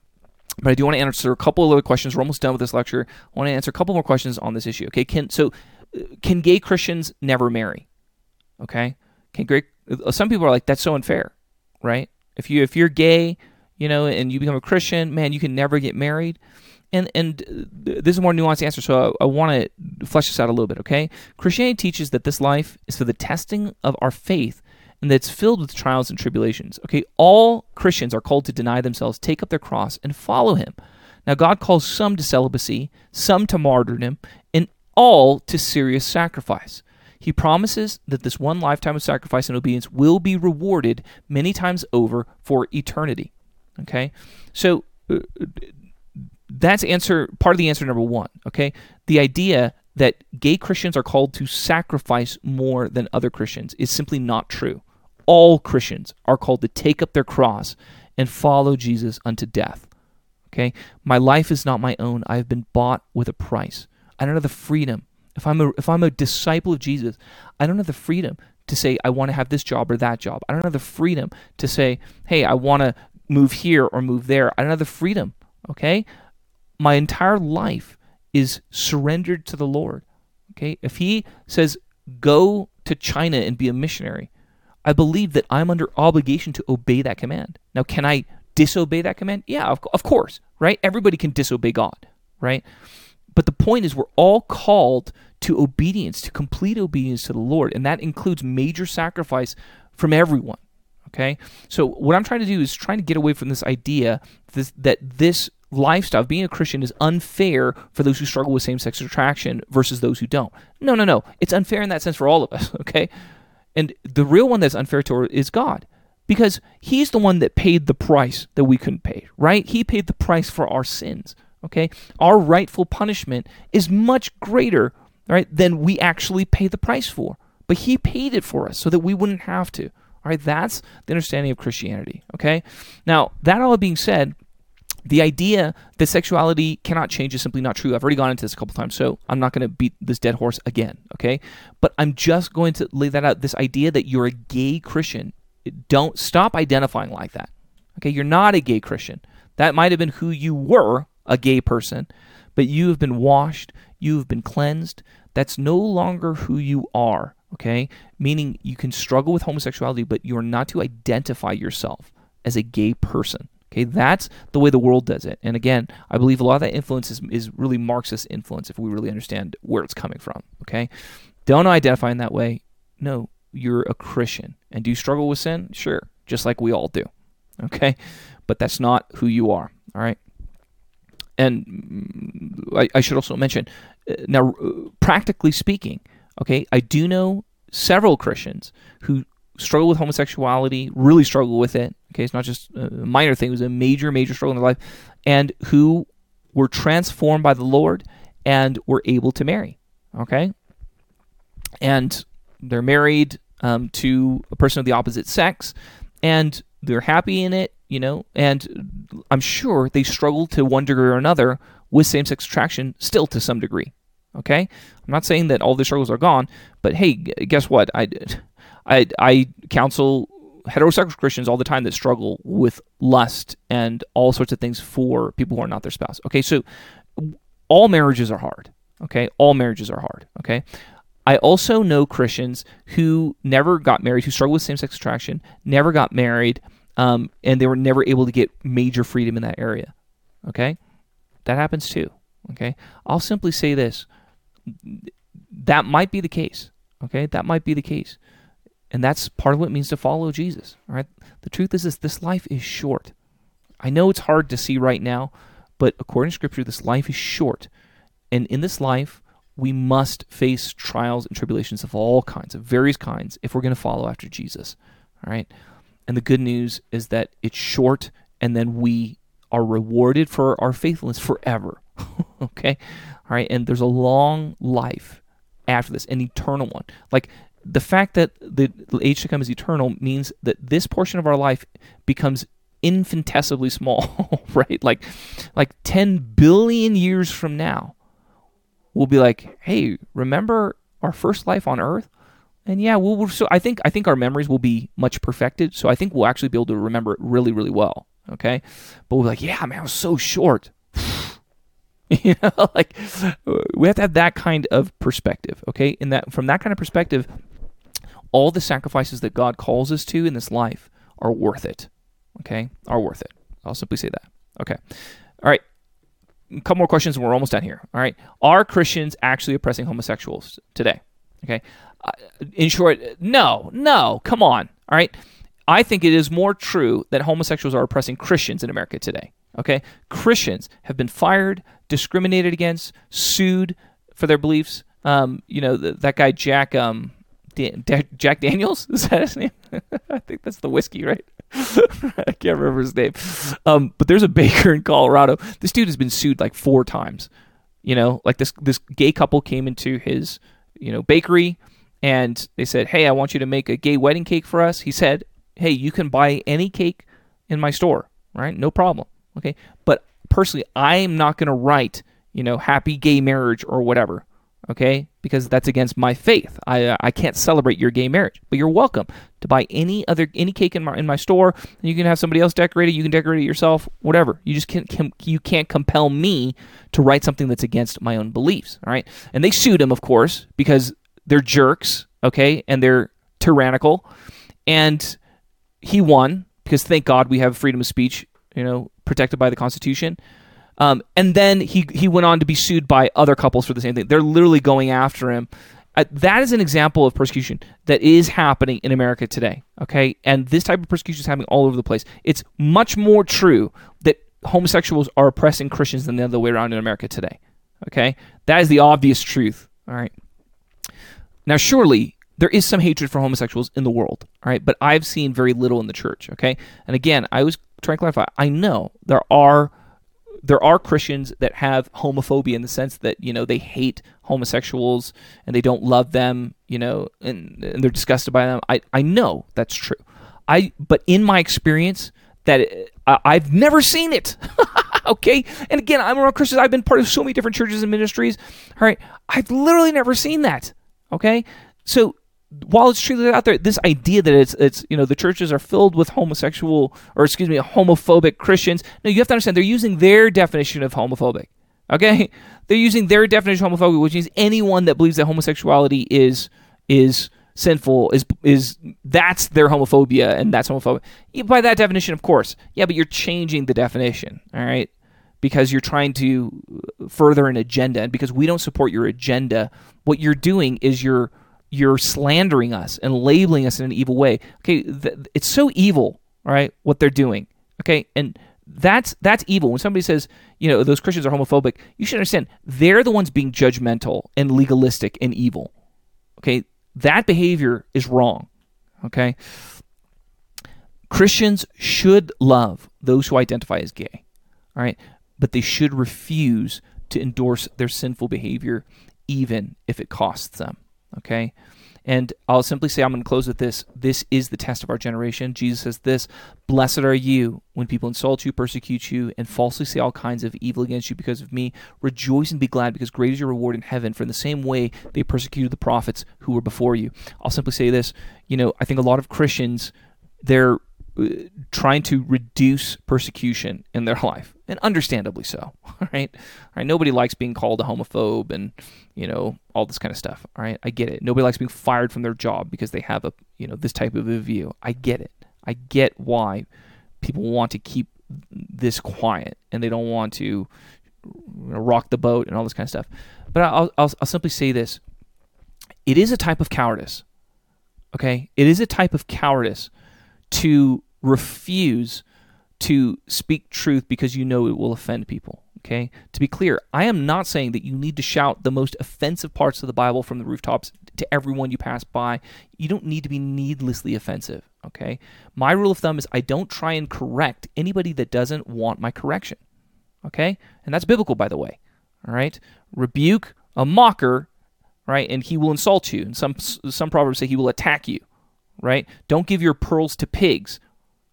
but I do want to answer a couple of other questions. We're almost done with this lecture. I want to answer a couple more questions on this issue. Okay. Can so uh, can gay Christians never marry? Okay. Can gay, some people are like that's so unfair, right? If you if you're gay, you know, and you become a Christian, man, you can never get married and and this is a more nuanced answer, so I, I want to flesh this out a little bit. Okay, Christianity teaches that this life is for the testing of our faith, and that it's filled with trials and tribulations. Okay, all Christians are called to deny themselves, take up their cross, and follow Him. Now, God calls some to celibacy, some to martyrdom, and all to serious sacrifice. He promises that this one lifetime of sacrifice and obedience will be rewarded many times over for eternity. Okay, so uh, that's answer part of the answer number one. Okay, the idea that gay Christians are called to sacrifice more than other Christians is simply not true. All Christians are called to take up their cross and follow Jesus unto death. Okay, my life is not my own. I have been bought with a price. I don't have the freedom. If I'm a if I'm a disciple of Jesus, I don't have the freedom to say I want to have this job or that job. I don't have the freedom to say, hey, I want to move here or move there. I don't have the freedom. Okay, my entire life is surrendered to the Lord. Okay? If he says, go to China and be a missionary, I believe that I'm under obligation to obey that command. Now, can I disobey that command? Yeah, of, of course, right? Everybody can disobey God, right? But the point is, we're all called to obedience, to complete obedience to the Lord, and that includes major sacrifice from everyone. Okay, so what I'm trying to do is trying to get away from this idea this, that this lifestyle being a Christian is unfair for those who struggle with same sex attraction versus those who don't. No, no, no. It's unfair in that sense for all of us, okay? And the real one that's unfair to is God because he's the one that paid the price that we couldn't pay, right? He paid the price for our sins, okay? Our rightful punishment is much greater, right, than we actually pay the price for. But he paid it for us so that we wouldn't have to. All right, that's the understanding of Christianity, okay? Now, that all being said, the idea that sexuality cannot change is simply not true. I've already gone into this a couple times, so I'm not going to beat this dead horse again, okay? But I'm just going to lay that out. This idea that you're a gay Christian, don't stop identifying like that. Okay, you're not a gay Christian. That might have been who you were, a gay person, but you have been washed, you have been cleansed. That's no longer who you are, okay? Meaning you can struggle with homosexuality, but you're not to identify yourself as a gay person. Okay, that's the way the world does it. And again, I believe a lot of that influence is, is really Marxist influence if we really understand where it's coming from. Okay, don't identify in that way. No, you're a Christian. And do you struggle with sin? Sure, just like we all do. Okay, but that's not who you are. All right. And mm, I, I should also mention uh, now, practically speaking, okay, I do know several Christians who struggle with homosexuality, really struggle with it. Okay, it's not just a minor thing; it was a major, major struggle in their life, and who were transformed by the Lord and were able to marry. Okay, and they're married um, to a person of the opposite sex, and they're happy in it. You know, and I'm sure they struggle to one degree or another with same-sex attraction still to some degree. Okay, I'm not saying that all the struggles are gone, but hey, guess what? I I I counsel heterosexual Christians all the time that struggle with lust and all sorts of things for people who are not their spouse. Okay, so all marriages are hard. Okay, all marriages are hard. Okay, I also know Christians who never got married, who struggle with same sex attraction, never got married, um, and they were never able to get major freedom in that area. Okay, that happens too. Okay, I'll simply say this that might be the case. Okay, that might be the case. And that's part of what it means to follow Jesus. All right. The truth is this this life is short. I know it's hard to see right now, but according to scripture, this life is short. And in this life, we must face trials and tribulations of all kinds, of various kinds, if we're going to follow after Jesus. All right. And the good news is that it's short and then we are rewarded for our faithfulness forever. okay? All right. And there's a long life after this, an eternal one. Like the fact that the age to come is eternal means that this portion of our life becomes infinitesimally small, right? Like like 10 billion years from now, we'll be like, "Hey, remember our first life on earth?" And yeah, we'll, we'll so I think I think our memories will be much perfected. So I think we'll actually be able to remember it really really well, okay? But we're like, "Yeah, man, I was so short." you know, like we have to have that kind of perspective, okay? In that from that kind of perspective, all the sacrifices that God calls us to in this life are worth it. Okay? Are worth it. I'll simply say that. Okay. All right. A couple more questions and we're almost done here. All right. Are Christians actually oppressing homosexuals today? Okay. Uh, in short, no, no, come on. All right. I think it is more true that homosexuals are oppressing Christians in America today. Okay. Christians have been fired, discriminated against, sued for their beliefs. Um, you know, that guy, Jack, um, Jack Daniels is that his name? I think that's the whiskey, right? I can't remember his name. Um, but there's a baker in Colorado. This dude has been sued like four times. You know, like this this gay couple came into his you know bakery and they said, "Hey, I want you to make a gay wedding cake for us." He said, "Hey, you can buy any cake in my store, right? No problem." Okay, but personally, I am not going to write you know happy gay marriage or whatever okay? Because that's against my faith. I, uh, I can't celebrate your gay marriage. But you're welcome to buy any other any cake in my in my store. You can have somebody else decorate it. You can decorate it yourself. Whatever. You just can't com- you can't compel me to write something that's against my own beliefs. All right. And they sued him, of course, because they're jerks. Okay, and they're tyrannical. And he won because thank God we have freedom of speech. You know, protected by the Constitution. Um, and then he he went on to be sued by other couples for the same thing. They're literally going after him. Uh, that is an example of persecution that is happening in America today. Okay, and this type of persecution is happening all over the place. It's much more true that homosexuals are oppressing Christians than the other way around in America today. Okay, that is the obvious truth. All right. Now, surely there is some hatred for homosexuals in the world. All right, but I've seen very little in the church. Okay, and again, I was trying to clarify. I know there are there are Christians that have homophobia in the sense that you know they hate homosexuals and they don't love them, you know, and, and they're disgusted by them. I I know that's true. I but in my experience that uh, I've never seen it. okay, and again, I'm around Christians. I've been part of so many different churches and ministries. All right, I've literally never seen that. Okay, so while it's true out there, this idea that it's it's you know the churches are filled with homosexual or excuse me homophobic Christians. No, you have to understand they're using their definition of homophobic. Okay, they're using their definition of homophobic, which means anyone that believes that homosexuality is is sinful is is that's their homophobia and that's homophobic. By that definition, of course, yeah, but you're changing the definition. All right. Because you're trying to uh, further an agenda, and because we don't support your agenda, what you're doing is you're you're slandering us and labeling us in an evil way. Okay, th- it's so evil, right? What they're doing. Okay, and that's that's evil. When somebody says, you know, those Christians are homophobic, you should understand they're the ones being judgmental and legalistic and evil. Okay, that behavior is wrong. Okay, Christians should love those who identify as gay. All right, but they should refuse to endorse their sinful behavior, even if it costs them. Okay? And I'll simply say, I'm going to close with this. This is the test of our generation. Jesus says this Blessed are you when people insult you, persecute you, and falsely say all kinds of evil against you because of me. Rejoice and be glad, because great is your reward in heaven. For in the same way they persecuted the prophets who were before you. I'll simply say this. You know, I think a lot of Christians, they're uh, trying to reduce persecution in their life, and understandably so. All right, all right. Nobody likes being called a homophobe and you know all this kind of stuff. All right, I get it. Nobody likes being fired from their job because they have a you know this type of a view. I get it. I get why people want to keep this quiet and they don't want to rock the boat and all this kind of stuff. But I'll, I'll, I'll simply say this: it is a type of cowardice. Okay, it is a type of cowardice to refuse to speak truth because you know it will offend people. Okay? To be clear, I am not saying that you need to shout the most offensive parts of the Bible from the rooftops to everyone you pass by. You don't need to be needlessly offensive. Okay? My rule of thumb is I don't try and correct anybody that doesn't want my correction. Okay? And that's biblical, by the way. All right? Rebuke a mocker, right? And he will insult you. And some some proverbs say he will attack you right? Don't give your pearls to pigs.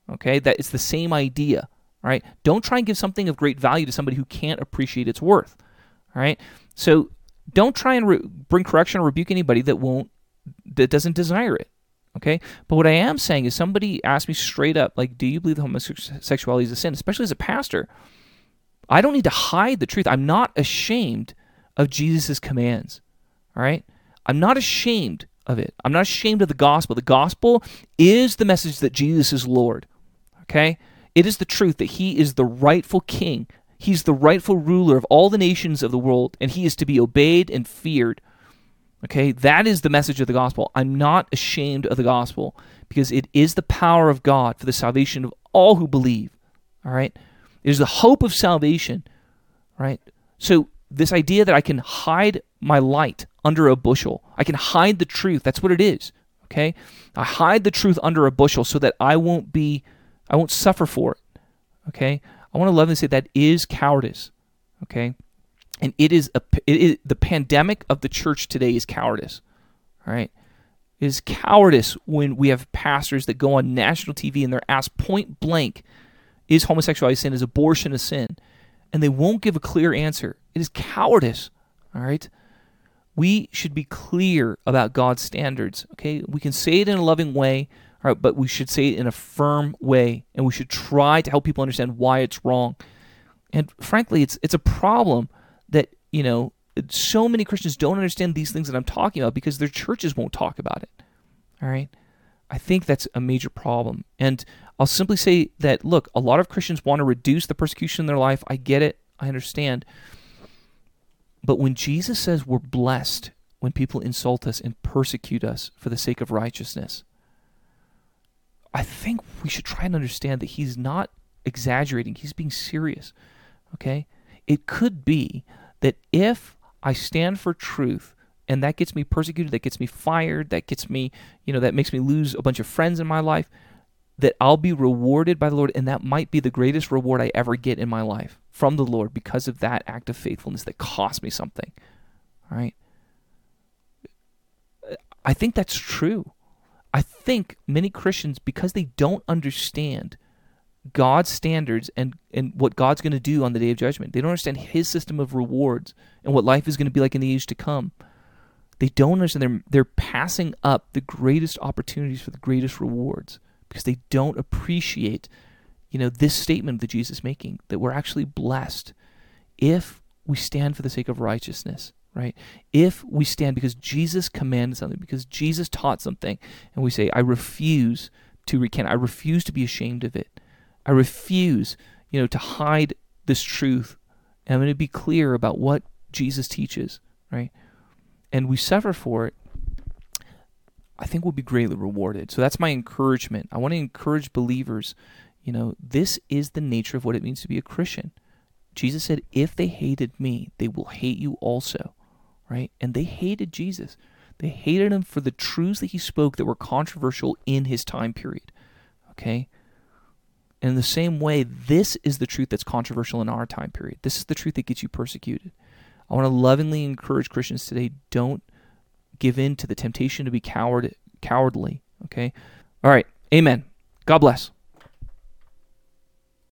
Okay, that is the same idea. Right? Don't try and give something of great value to somebody who can't appreciate its worth. All right. So don't try and re- bring correction or rebuke anybody that won't that doesn't desire it. Okay. But what I am saying is somebody asked me straight up, like, do you believe that homosexuality is a sin? Especially as a pastor. I don't need to hide the truth. I'm not ashamed of Jesus' commands. All right. I'm not ashamed of it. I'm not ashamed of the gospel. The gospel is the message that Jesus is Lord. Okay? It is the truth that he is the rightful king. He's the rightful ruler of all the nations of the world, and he is to be obeyed and feared. Okay? That is the message of the gospel. I'm not ashamed of the gospel because it is the power of God for the salvation of all who believe. All right? It is the hope of salvation. Right? So, this idea that I can hide my light under a bushel. I can hide the truth. That's what it is. Okay? I hide the truth under a bushel so that I won't be I won't suffer for it. Okay? I want to love and say that is cowardice. Okay? And it is a it is, the pandemic of the church today is cowardice. All right? It is cowardice when we have pastors that go on national TV and they're asked point blank, is homosexuality sin? Is abortion a sin? And they won't give a clear answer. It is cowardice. All right? we should be clear about God's standards. Okay, we can say it in a loving way, all right, but we should say it in a firm way, and we should try to help people understand why it's wrong. And frankly, it's it's a problem that you know so many Christians don't understand these things that I'm talking about because their churches won't talk about it. All right, I think that's a major problem, and I'll simply say that look, a lot of Christians want to reduce the persecution in their life. I get it, I understand. But when Jesus says we're blessed when people insult us and persecute us for the sake of righteousness, I think we should try and understand that he's not exaggerating, he's being serious. Okay? It could be that if I stand for truth and that gets me persecuted, that gets me fired, that gets me, you know, that makes me lose a bunch of friends in my life, that I'll be rewarded by the Lord, and that might be the greatest reward I ever get in my life from the Lord because of that act of faithfulness that cost me something. All right? I think that's true. I think many Christians, because they don't understand God's standards and, and what God's going to do on the day of judgment, they don't understand His system of rewards and what life is going to be like in the age to come. They don't understand. They're, they're passing up the greatest opportunities for the greatest rewards because they don't appreciate, you know, this statement that Jesus is making that we're actually blessed if we stand for the sake of righteousness, right? If we stand because Jesus commanded something, because Jesus taught something, and we say, I refuse to recant, I refuse to be ashamed of it. I refuse, you know, to hide this truth. And I'm going to be clear about what Jesus teaches, right? And we suffer for it I think we'll be greatly rewarded. So that's my encouragement. I want to encourage believers, you know, this is the nature of what it means to be a Christian. Jesus said, if they hated me, they will hate you also, right? And they hated Jesus. They hated him for the truths that he spoke that were controversial in his time period, okay? And in the same way, this is the truth that's controversial in our time period. This is the truth that gets you persecuted. I want to lovingly encourage Christians today don't give in to the temptation to be coward, cowardly. Okay? All right. Amen. God bless.